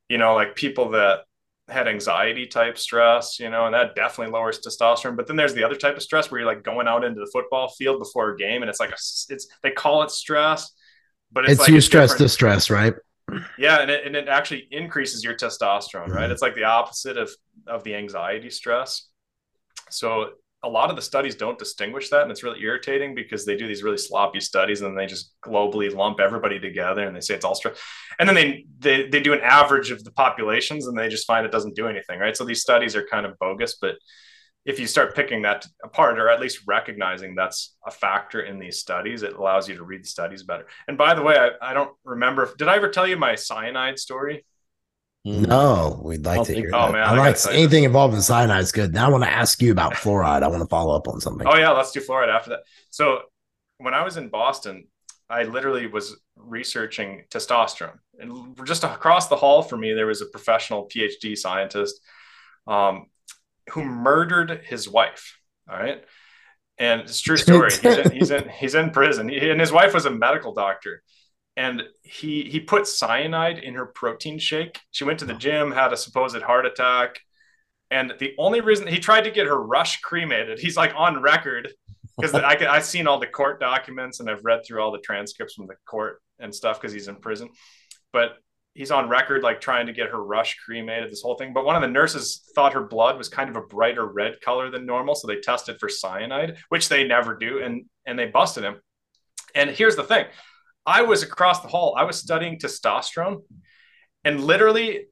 you know, like people that had anxiety type stress, you know, and that definitely lowers testosterone. But then there's the other type of stress where you're like going out into the football field before a game, and it's like a, it's they call it stress, but it's, it's like you stress to stress, right? Yeah, and it, and it actually increases your testosterone, right? Mm-hmm. It's like the opposite of of the anxiety stress. So a lot of the studies don't distinguish that and it's really irritating because they do these really sloppy studies and then they just globally lump everybody together and they say it's all stress and then they, they they do an average of the populations and they just find it doesn't do anything right? So these studies are kind of bogus but if you start picking that apart or at least recognizing that's a factor in these studies it allows you to read the studies better. And by the way i, I don't remember if, did i ever tell you my cyanide story no, we'd like to hear. Oh, that. Man, I, I like anything involving cyanide is good. Now I want to ask you about fluoride. I want to follow up on something. Oh yeah, let's do fluoride after that. So when I was in Boston, I literally was researching testosterone, and just across the hall from me, there was a professional PhD scientist um, who murdered his wife. All right, and it's true <laughs> story. he's, in, he's in he's in prison, he, and his wife was a medical doctor and he he put cyanide in her protein shake. She went to the oh. gym, had a supposed heart attack, and the only reason he tried to get her rush cremated, he's like on record because I I've seen all the court documents and I've read through all the transcripts from the court and stuff because he's in prison, but he's on record like trying to get her rush cremated this whole thing. But one of the nurses thought her blood was kind of a brighter red color than normal so they tested for cyanide which they never do and and they busted him. And here's the thing I was across the hall. I was studying testosterone, and literally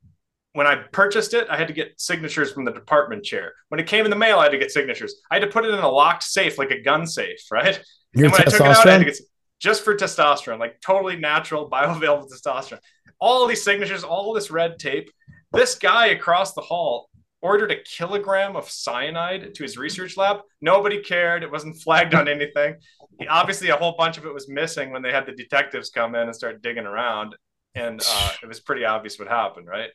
when I purchased it, I had to get signatures from the department chair. When it came in the mail, I had to get signatures. I had to put it in a locked safe, like a gun safe, <laughs> right? Your and when I took it out, I had to get just for testosterone, like totally natural, <laughs> bioavailable testosterone. All these signatures, all this red tape. This guy across the hall ordered a kilogram of cyanide to his research lab. Nobody cared. It wasn't flagged on anything. He, obviously, a whole bunch of it was missing when they had the detectives come in and start digging around. And uh, it was pretty obvious what happened, right?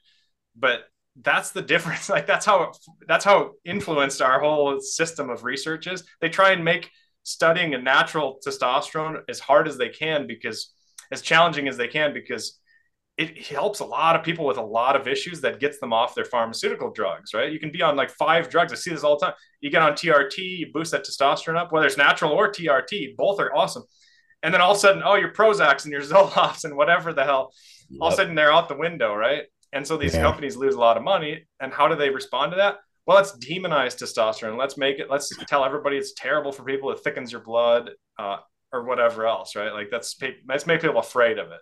But that's the difference. <laughs> Like that's how it, that's how it influenced our whole system of research is. They try and make studying a natural testosterone as hard as they can because as challenging as they can because it helps a lot of people with a lot of issues that gets them off their pharmaceutical drugs, right? You can be on like five drugs. I see this all the time. You get on TRT, you boost that testosterone up, whether it's natural or TRT, both are awesome. And then all of a sudden, oh, your Prozacs and your <laughs> Zoloft's and whatever the hell, all of a sudden they're out the window, right? And so these Yeah. companies lose a lot of money. And how do they respond to that? Well, let's demonize testosterone. Let's make it, let's tell everybody it's terrible for people. It thickens your blood uh, or whatever else, right? Like that's, let's make people afraid of it.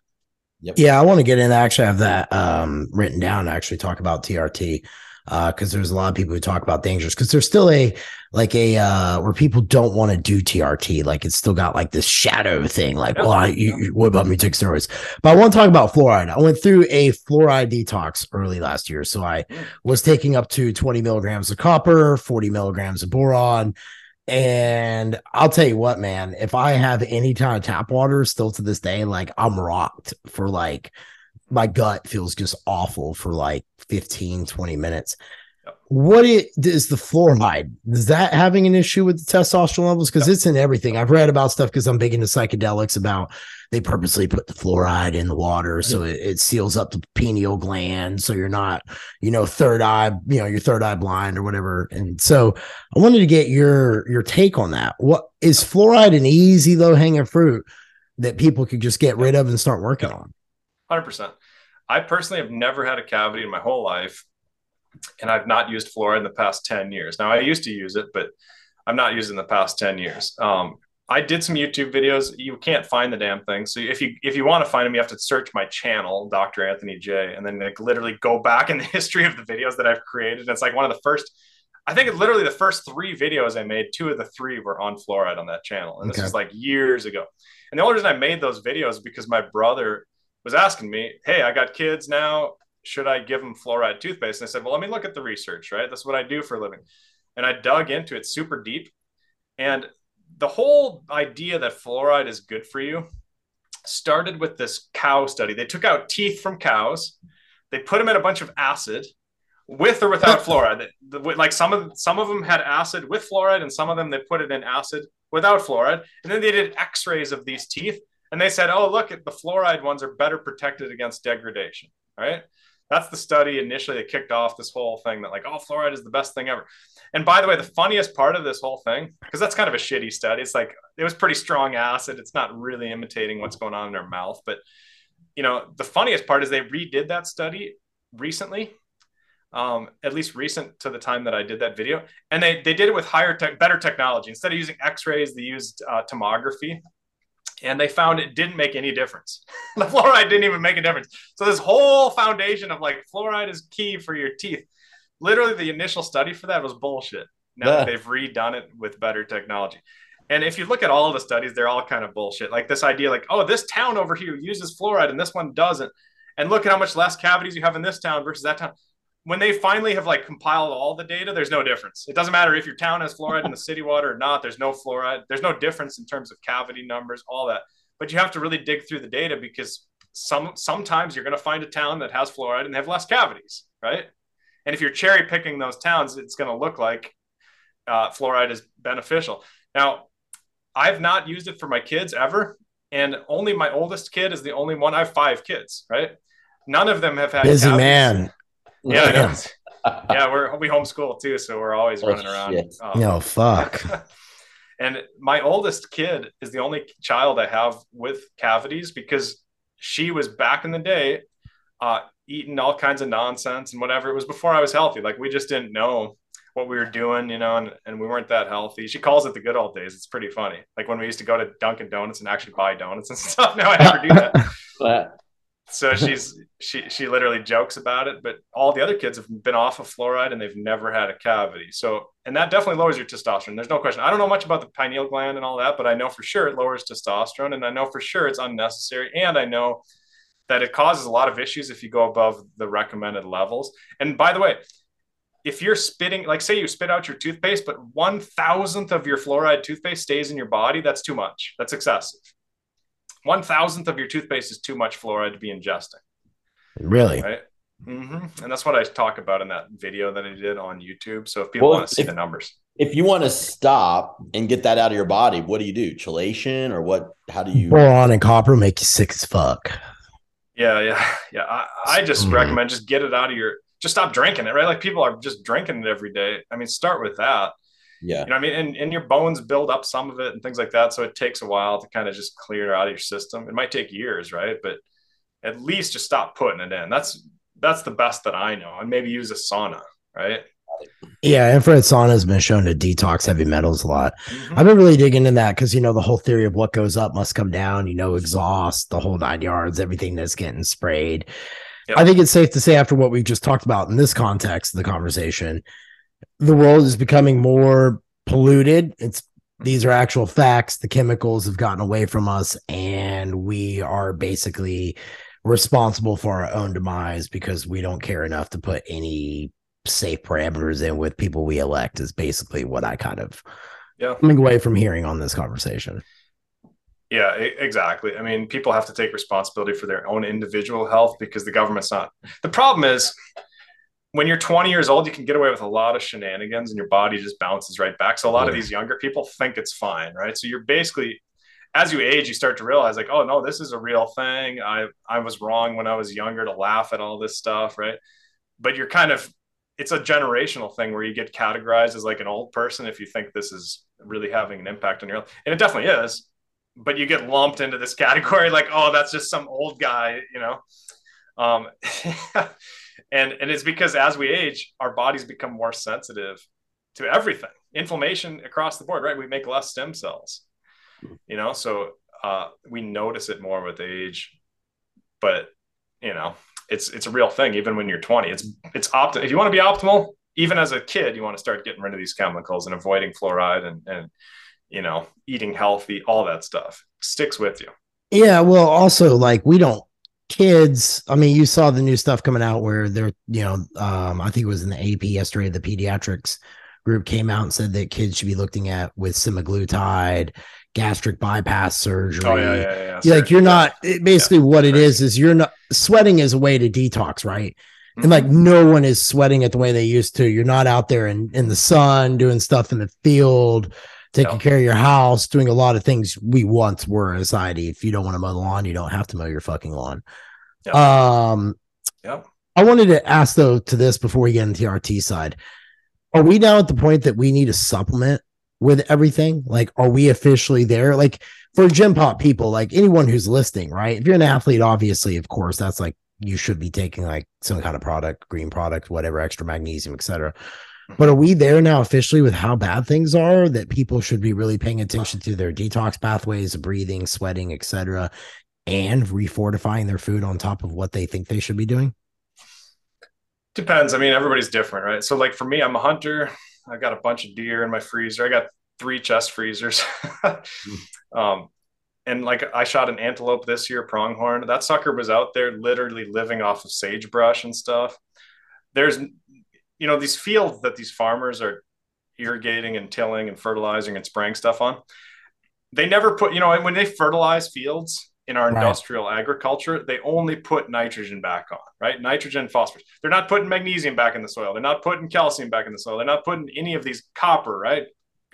Yeah, I want to get in. I actually, have that um, written down. To actually, talk about TRT because there's a lot of people who talk about dangerous because there's still a like a uh, where people don't want to do TRT. Like it's still got like this shadow thing. Like, well, I, you, you- what about me take steroids? But I want to talk about fluoride. I went through a fluoride detox early last year, so I Mm. was taking up to 20 milligrams of copper, 40 milligrams of boron. And I'll tell you what, man, if I have any kind of tap water still to this day, like I'm rocked for like my gut feels just awful for like 15, 20 minutes. What it, is the fluoride? Is that having an issue with the testosterone levels? Because it's in everything. I've read about stuff because I'm big into psychedelics about they purposely put the fluoride in the water so it, it seals up the pineal gland so you're not, you know, third eye, you know, your third eye blind or whatever. And so I wanted to get your your take on that. What is fluoride an easy low hanging fruit that people could just get rid of and start working on? Hundred percent. I personally have never had a cavity in my whole life, and I've not used fluoride in the past ten years. Now I used to use it, but I'm not using the past ten years. Um, I did some YouTube videos. You can't find the damn thing. So if you if you want to find them, you have to search my channel, Dr. Anthony Jay, and then like literally go back in the <laughs> history of the videos that I've created. And it's like one of the first. I think literally the first three videos I made. Two of the three were on fluoride on that channel, and this Okay. was like years ago. And the only reason I made those videos is because my brother was asking me, Hey, I got kids now. Should I give them fluoride toothpaste? And I said, Well, let me look at the research, right? That's what I do for a living. And I dug into it super deep. And the whole idea that fluoride is good for you started with this cow study. They took out teeth from cows, they put them in a bunch of acid with or without <laughs> fluoride. Like some of some of them had acid with fluoride, and some of them they put it in acid without fluoride. And then they did X-rays of these teeth, and they said, "Oh, look, the fluoride ones are better protected against degradation." Right? That's the study initially that kicked off this whole thing that like, oh, fluoride is the best thing ever. And by the way, the funniest part of this whole thing, because that's kind of a shitty study, it's like it was pretty strong acid. It's not really imitating what's going on in their mouth, but you know, the funniest part is they redid that study recently um, at least recent to the time that I did that video. And they, they did it with higher tech, better technology. Instead of using x-rays, they used uh, tomography and they found it didn't make any difference. <laughs> the fluoride didn't even make a difference. So this whole foundation of like fluoride is key for your teeth. Literally the initial study for that was bullshit. Now that Yeah. they've redone it with better technology. And if you look at all of the studies, they're all kind of bullshit. Like this idea, like, oh, this town over here uses fluoride and this one doesn't. And look at how much less cavities you have in this town versus that town when they finally have like compiled all the data, there's no difference. It doesn't matter if your town has fluoride in the city water or not. There's no fluoride. There's no difference in terms of cavity numbers, all that. But you have to really dig through the data because some sometimes you're going to find a town that has fluoride and they have less cavities, right? And if you're cherry picking those towns, it's going to look like uh, fluoride is beneficial. Now, I've not used it for my kids ever, and only my oldest kid is the only one. I have five kids, right? None of them have had Busy cavities. man. Yeah, Yeah. <laughs> yeah, we're we homeschool too, so we're always Oh, running around. shit. Um, No, fuck. <laughs> and my oldest kid is the only child I have with cavities because she was back in the day uh, eating all kinds of nonsense and whatever. It was before I was healthy. Like we just didn't know what we were doing, you know, and, and we weren't that healthy. She calls it the good old days. It's pretty funny. Like when we used to go to Dunkin' Donuts and actually buy donuts and <laughs> stuff. Now I never do that. But so she's she she literally jokes about it, but all the other kids have been off of fluoride and they've never had a cavity. So and that definitely lowers your testosterone. There's no question. I don't know much about the pineal gland and all that, but I know for sure it lowers testosterone, and I know for sure it's unnecessary, and I know that it causes a lot of issues if you go above the recommended levels. And by the way, if you're spitting, like say you spit out your toothpaste, but one thousandth of your fluoride toothpaste stays in your body, that's too much. That's excessive. One thousandth of your toothpaste is too much fluoride to be ingesting. Really? Right. Mm-hmm. And that's what I talk about in that video that I did on YouTube. So if people well, want to see if, the numbers, if you want to stop and get that out of your body, what do you do? Chelation or what? How do you? Boron and copper make you sick as fuck. Yeah, yeah, yeah. I, I just mm. recommend just get it out of your. Just stop drinking it, right? Like people are just drinking it every day. I mean, start with that. Yeah. You know I mean? And, and your bones build up some of it and things like that. So it takes a while to kind of just clear it out of your system. It might take years, right? But at least just stop putting it in. That's that's the best that I know. And maybe use a sauna, right? Yeah, infrared sauna has been shown to detox heavy metals a lot. Mm-hmm. I've been really digging into that because you know the whole theory of what goes up must come down. You know, exhaust, the whole nine yards, everything that's getting sprayed. Yep. I think it's safe to say after what we just talked about in this context of the conversation, the world is becoming more polluted. It's these are actual facts. The chemicals have gotten away from us, and we are basically responsible for our own demise because we don't care enough to put any safe parameters in with people we elect. Is basically what I kind of yeah coming away from hearing on this conversation. Yeah, exactly. I mean, people have to take responsibility for their own individual health because the government's not. The problem is when you're 20 years old, you can get away with a lot of shenanigans and your body just bounces right back. So a lot yeah. of these younger people think it's fine, right? So you're basically as you age, you start to realize like, oh no, this is a real thing. I I was wrong when I was younger to laugh at all this stuff, right? But you're kind of it's a generational thing where you get categorized as like an old person if you think this is really having an impact on your health. And it definitely is. But you get lumped into this <laughs> category like, oh, that's just some old guy, you know. Um <laughs> and and it's because as we age our bodies become more sensitive to everything. Inflammation across the board right? We make less stem cells you know? So uh, we notice it more with age but you know it's it's a real thing even when you're 20 it's it's optimal if you want to be optimal even as a kid you want to start getting rid of these chemicals and avoiding fluoride and and you know eating healthy all that stuff. Sticks with you. Yeah well also like we don't kids i mean you saw the new stuff coming out where they're you know um i think it was in the ap yesterday the pediatrics group came out and said that kids should be looking at with semaglutide gastric bypass surgery oh, yeah, yeah, yeah. You're like you're not basically yeah. what it is is you're not sweating is a way to detox right mm-hmm. and like no one is sweating it the way they used to you're not out there in, in the sun doing stuff in the field taking yeah. care of your house, doing a lot of things we once were in society. If you don't want to mow the lawn, you don't have to mow your fucking lawn. Yeah. Um, yeah. I wanted to ask though to this before we get into the RT side. Are we now at the point that we need a supplement with everything? Like, are we officially there? Like for gym pop people, like anyone who's listening, right? If you're an athlete, obviously, of course, that's like you should be taking like some kind of product, green product, whatever, extra magnesium, etc. But are we there now officially with how bad things are that people should be really paying attention to their detox pathways, breathing, sweating, etc., and refortifying their food on top of what they think they should be doing? Depends. I mean, everybody's different, right? So, like for me, I'm a hunter. I got a bunch of deer in my freezer. I got three chest freezers. <laughs> um, and like I shot an antelope this year, pronghorn. That sucker was out there literally living off of sagebrush and stuff. There's you know these fields that these farmers are irrigating and tilling and fertilizing and spraying stuff on they never put you know when they fertilize fields in our right. industrial agriculture they only put nitrogen back on right? Nitrogen phosphorus. They're not putting magnesium back in the soil. They're not putting calcium back in the soil. They're not putting any of these copper right?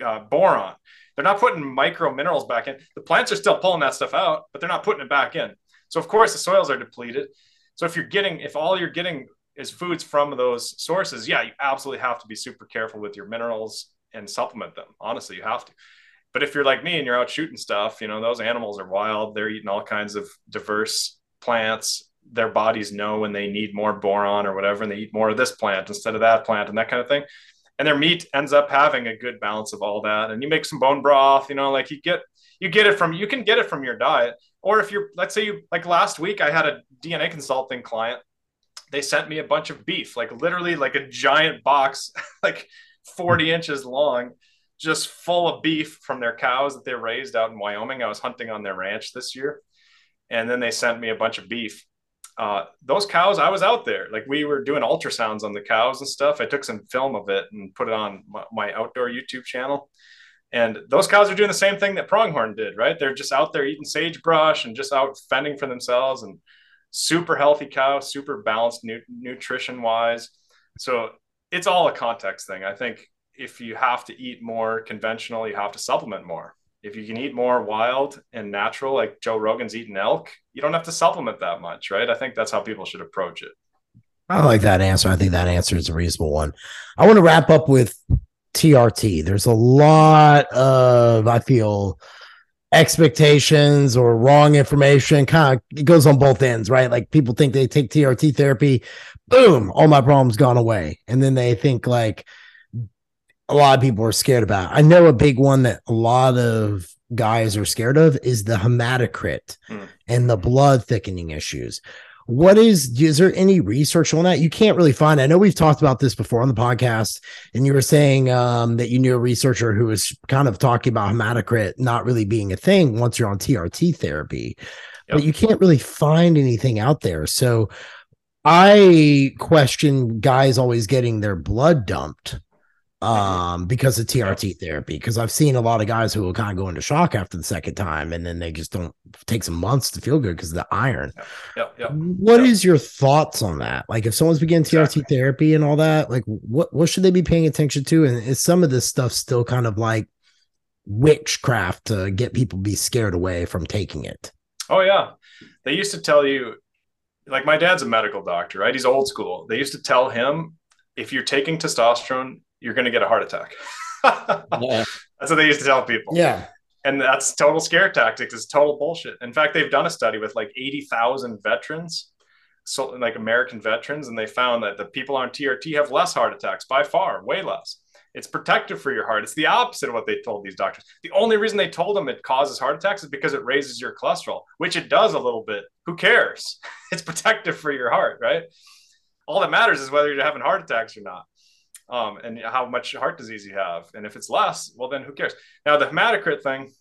Uh, boron. They're not putting micro minerals back in. The plants are still pulling that stuff out but they're not putting it back in. So of course the soils are depleted. So if you're getting if all you're getting is foods from those sources, yeah, you absolutely have to be super careful with your minerals and supplement them. Honestly, you have to. But if you're like me and you're out shooting stuff, you know, those animals are wild. They're eating all kinds of diverse plants. Their bodies know when they need more boron or whatever, and they eat more of this plant instead of that plant and that kind of thing. And their meat ends up having a good balance of all that. And you make some bone broth, you know, like you get you get it from you can get it from your diet, or if you're let's say you like last week I had a DNA consulting client. They sent me a bunch of beef, like literally like a giant box, <laughs> like 40 inches long, just full of beef from their cows that they raised out in Wyoming. I was hunting on their ranch this year. And then they sent me a bunch of beef uh, those cows, I was out there. Like we were doing ultrasounds on the cows and stuff. I took some film of it and put it on my, my, outdoor YouTube channel. And those cows are doing the same thing that pronghorn did, right? They're just out there eating sagebrush and just out fending for themselves and super healthy cow, super balanced nu- nutrition wise. So it's all a context thing. I think if you have to eat more conventional, you have to supplement more if you can eat more wild and natural, like Joe Rogan's eating elk, you don't have to supplement that much, right? I think that's how people should approach it. I like that answer. I think that answer is a reasonable one. I want to wrap up with TRT. There's a lot of, I feel, expectations or wrong information. Kind of, it goes on both ends, right? Like people think they take TRT therapy, boom, all my problems gone away. And then they think like, a lot of people are scared about. I know a big one that a lot of guys are scared of is the hematocrit mm. and the blood thickening issues. What is is there any research on that? You can't really find. I know we've talked about this before on the podcast, and you were saying um, that you knew a researcher who was kind of talking about hematocrit not really being a thing once you're on TRT therapy, yep. but you can't really find anything out there. So I question guys always getting their blood dumped um because of TRT therapy because I've seen a lot of guys who will kind of go into shock after the second time and then they just don't take some months to feel good because of the iron. Yeah, yeah. What is your thoughts on that? Like if someone's beginning TRT exactly. therapy and all that, like what what should they be paying attention to? And is some of this stuff still kind of like witchcraft to get people be scared away from taking it? Oh yeah. They used to tell you like my dad's a medical doctor, right? He's old school. They used to tell him if you're taking testosterone, you're going to get a heart attack. <laughs> yeah. That's what they used to tell people. Yeah. And that's total scare tactics. It's total bullshit. In fact, they've done a study with like 80,000 veterans, so like American veterans, and they found that the people on TRT have less heart attacks by far, way less. It's protective for your heart. It's the opposite of what they told these doctors. The only reason they told them it causes heart attacks is because it raises your cholesterol, which it does a little bit. Who cares? <laughs> It's protective for your heart, right? All that matters is whether you're having heart attacks or not um, and how much heart disease you have. And if it's less, well, then who cares? Now, the hematocrit thing,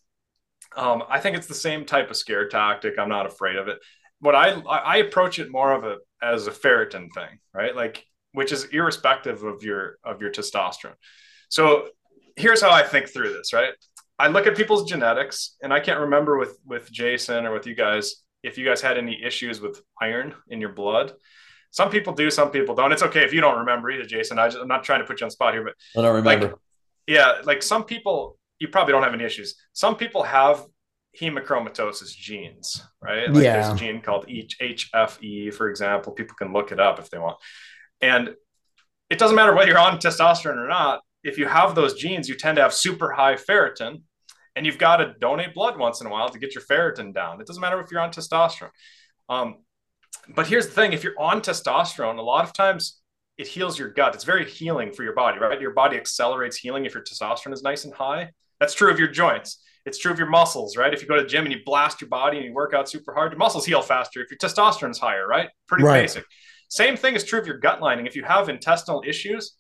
um, I think it's the same type of scare tactic. I'm not afraid of it. What I I approach it more of a as a ferritin thing, right? Like which is irrespective of your of your testosterone. So here's how I think through this, right? I look at people's genetics, and I can't remember with with Jason or with you guys if you guys had any issues with iron in your blood some people do, some people don't. It's okay if you don't remember either, Jason. I am not trying to put you on spot here, but I don't remember. Like, yeah, like some people, you probably don't have any issues. Some people have hemochromatosis genes, right? Like yeah. there's a gene called HFE, for example. People can look it up if they want. And it doesn't matter whether you're on testosterone or not. If you have those genes, you tend to have super high ferritin, and you've got to donate blood once in a while to get your ferritin down. It doesn't matter if you're on testosterone. Um, but here's the thing if you're on testosterone, a lot of times it heals your gut. It's very healing for your body, right? Your body accelerates healing if your testosterone is nice and high. That's true of your joints. It's true of your muscles, right? If you go to the gym and you blast your body and you work out super hard, your muscles heal faster if your testosterone is higher, right? Pretty right. basic. Same thing is true of your gut lining. If you have intestinal issues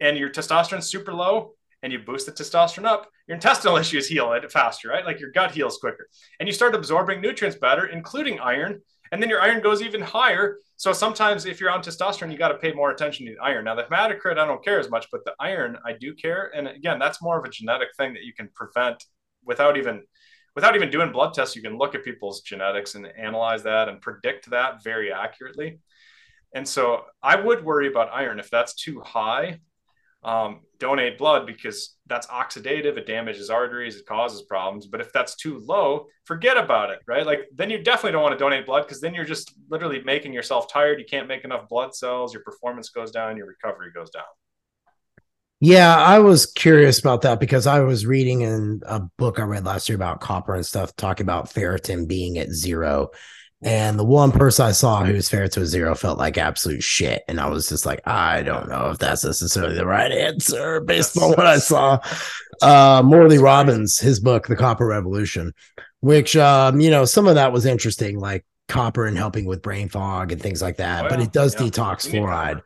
and your testosterone is super low and you boost the testosterone up, your intestinal <laughs> issues heal it faster, right? Like your gut heals quicker. And you start absorbing nutrients better, including iron, and then your iron goes even higher. So sometimes if you're on testosterone, you got to pay more attention to the iron. Now the hematocrit, I don't care as much, but the iron I do care. And again, that's more of a genetic thing that you can prevent without even without even doing blood tests. You can look at people's genetics and analyze that and predict that very accurately. And so I would worry about iron if that's too high um, donate blood because that's oxidative. It damages arteries. It causes problems. But if that's too low, forget about it, right? Like then you definitely don't want to donate blood because then you're just literally making yourself tired. You can't make enough blood cells. Your performance goes down. Your recovery goes down. Yeah, I was curious about that because I was reading in a book I read last year about copper and stuff, talking about ferritin being at zero And the one person I saw who was fair to a zero felt like absolute shit. And I was just like, I don't know if that's necessarily the right answer based on what I <laughs> saw. Uh, Morley Robbins, his book, The Copper Revolution, which, um, you know, some of that was interesting, like copper and helping with brain fog and things like that. Oh, but it does yeah. detox fluoride.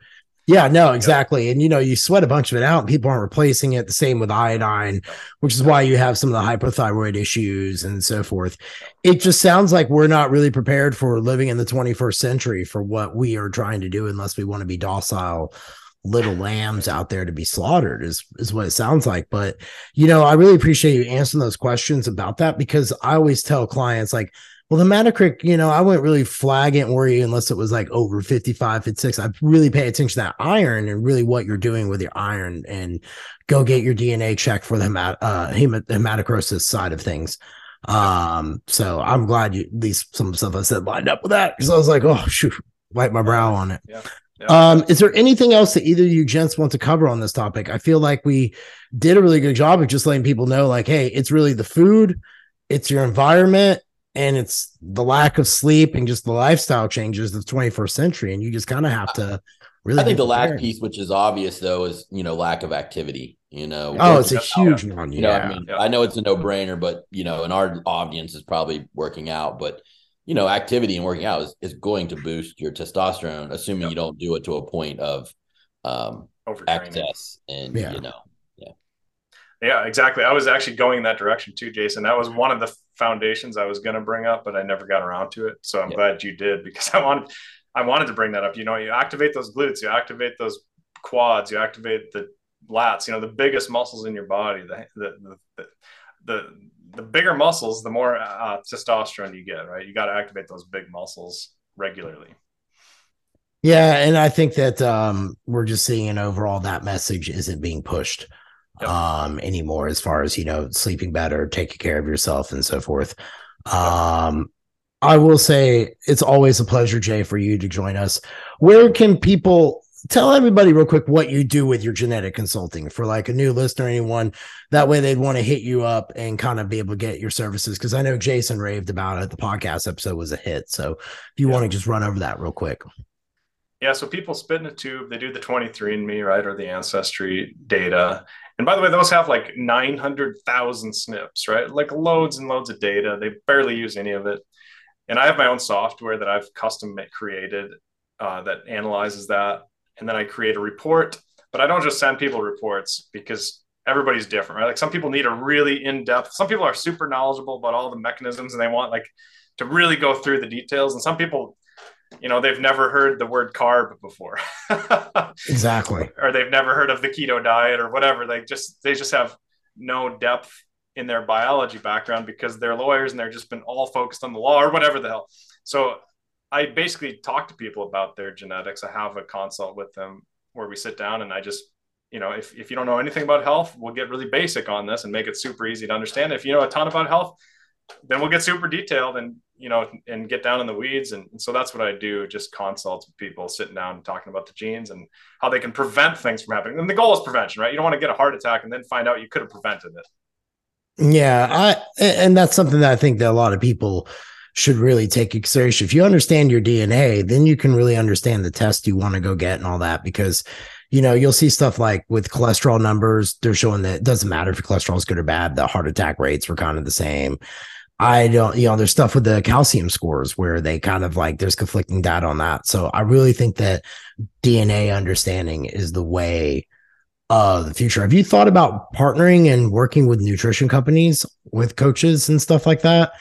Yeah, no, exactly. And you know, you sweat a bunch of it out and people aren't replacing it. The same with iodine, which is why you have some of the hypothyroid issues and so forth. It just sounds like we're not really prepared for living in the 21st century for what we are trying to do unless we want to be docile little lambs out there to be slaughtered is is what it sounds like but you know i really appreciate you answering those questions about that because i always tell clients like well, the hematocrit, you know, I wouldn't really flag it and worry unless it was like over 55, 56. I really pay attention to that iron and really what you're doing with your iron and go get your DNA check for the hemat- uh, hemat- hematocrosis side of things. Um, so I'm glad you, at least some stuff I said lined up with that because I was like, oh, shoot, wipe my brow on it. Yeah. Yeah. Um, is there anything else that either of you gents want to cover on this topic? I feel like we did a really good job of just letting people know, like, hey, it's really the food, it's your environment, and it's the lack of sleep and just the lifestyle changes of the 21st century and you just kind of have to really i think the last piece which is obvious though is you know lack of activity you know oh it's a huge one you know i mean yeah. i know it's a no-brainer but you know and our audience is probably working out but you know activity and working out is, is going to boost your testosterone assuming yep. you don't do it to a point of um excess and yeah. you know yeah, exactly. I was actually going in that direction too, Jason. That was one of the foundations I was going to bring up, but I never got around to it. So I'm yeah. glad you did because <laughs> I wanted, I wanted to bring that up. You know, you activate those glutes, you activate those quads, you activate the lats. You know, the biggest muscles in your body. The the the the, the bigger muscles, the more uh, testosterone you get. Right, you got to activate those big muscles regularly. Yeah, and I think that um, we're just seeing an overall that message isn't being pushed yep. um, anymore as far as you know sleeping better taking care of yourself and so forth. Um, i will say it's always a pleasure jay for you to join us. Where can people tell everybody real quick what you do with your genetic consulting for like a new listener anyone? That way they'd want to hit you up and kind of be able to get your services because i know jason raved about it. The podcast episode was a hit. So if you yeah. want to just run over that real quick. Yeah so people spit in a tube. They do the 23andme right or the ancestry data and by the way, those have like 900,000 SNPs, right? Like loads and loads of data. They barely use any of it. And I have my own software that I've custom created uh, that analyzes that. And then I create a report, but I don't just send people reports because everybody's different, right? Like some people need a really in depth, some people are super knowledgeable about all the mechanisms and they want like to really go through the details. And some people you know they've never heard the word carb before. <laughs> Exactly. Or they've never heard of the keto diet or whatever. They just they just have no depth in their biology background because they're lawyers and they're just been all focused on the law or whatever the hell. So i basically talk to people about their genetics. I have a consult with them where we sit down and i just you know if, if you don't know anything about health we'll get really basic on this and make it super easy to understand. If you know a ton about health then we'll get super detailed and you know, and get down in the weeds. And, and, so that's what I do, just consults with people sitting down and talking about the genes and how they can prevent things from happening. And the goal is prevention, right? You don't want to get a heart attack and then find out you could have prevented it. Yeah. I, and that's something that I think that a lot of people should really take consideration. If you understand your DNA, then you can really understand the test you want to go get and all that because you know, you'll see stuff like with cholesterol numbers, they're showing that it doesn't matter if your cholesterol is good or bad. The heart attack rates were kind of the same. I don't, you know, there's stuff with the calcium scores where they kind of like there's conflicting data on that. So I really think that DNA understanding is the way of the future. Have you thought about partnering and working with nutrition companies with coaches and stuff like that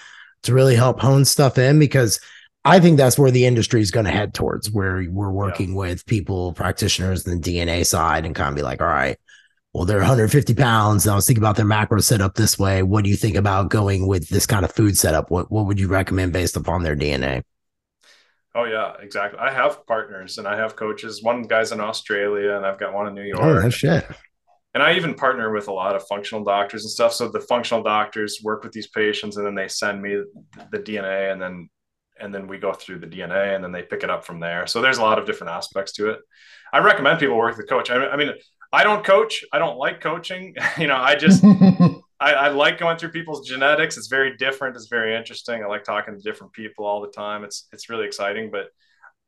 to really help hone stuff in? Because I think that's where the industry is going to head towards, where we're working yeah. with people, practitioners, in the DNA side, and kind of be like, all right, well, they're 150 pounds. And I was thinking about their macro setup this way. What do you think about going with this kind of food setup? What what would you recommend based upon their DNA? Oh yeah, exactly. I have partners and I have coaches. One guy's in Australia and I've got one in New oh, York. Oh, shit. And I even partner with a lot of functional doctors and stuff. So the functional doctors work with these patients and then they send me the DNA and then and then we go through the DNA and then they pick it up from there. So there's a lot of different aspects to it. I recommend people work with a coach. I mean, I don't coach. I don't like coaching. <laughs> you know, I just <laughs> I, I, like going through people's genetics. It's very different. It's very interesting. I like talking to different people all the time. It's it's really exciting, but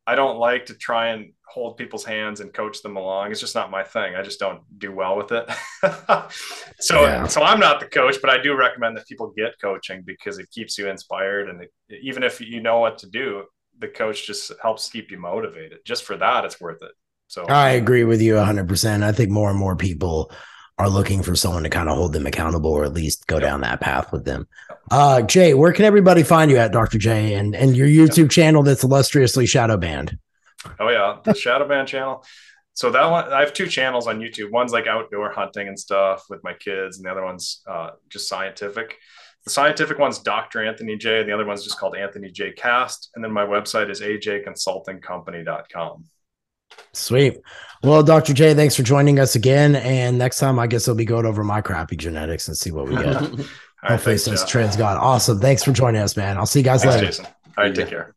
I don't like to try and hold people's hands and coach them along. It's just not my thing. I just don't do well with it. <laughs> so yeah. so I'm not the coach, but I do recommend that people get coaching because it keeps you inspired and it, even if you know what to do, the coach just helps keep you motivated. Just for that, it's worth it. So I agree with you 100%. I think more and more people are looking for someone to kind of hold them accountable or at least go yep. down that path with them. Uh, Jay, where can everybody find you at, Dr. Jay and, and your YouTube yep. channel that's illustriously Shadow Banned? Oh, yeah, the Shadow Banned channel. So that one, I have two channels on YouTube. One's like outdoor hunting and stuff with my kids, and the other one's uh, just scientific. The scientific one's Dr. Anthony Jay, and the other one's just called Anthony Jay Cast. And then my website is ajconsultingcompany.com. Sweet. Well, Dr. Jay, thanks for joining us again. And next time, I guess I'll be going over my crappy genetics and see what we get. <laughs> Hopefully, right, since trends got awesome. Thanks for joining us, man. I'll see you guys thanks, later. Jason. All right, take care.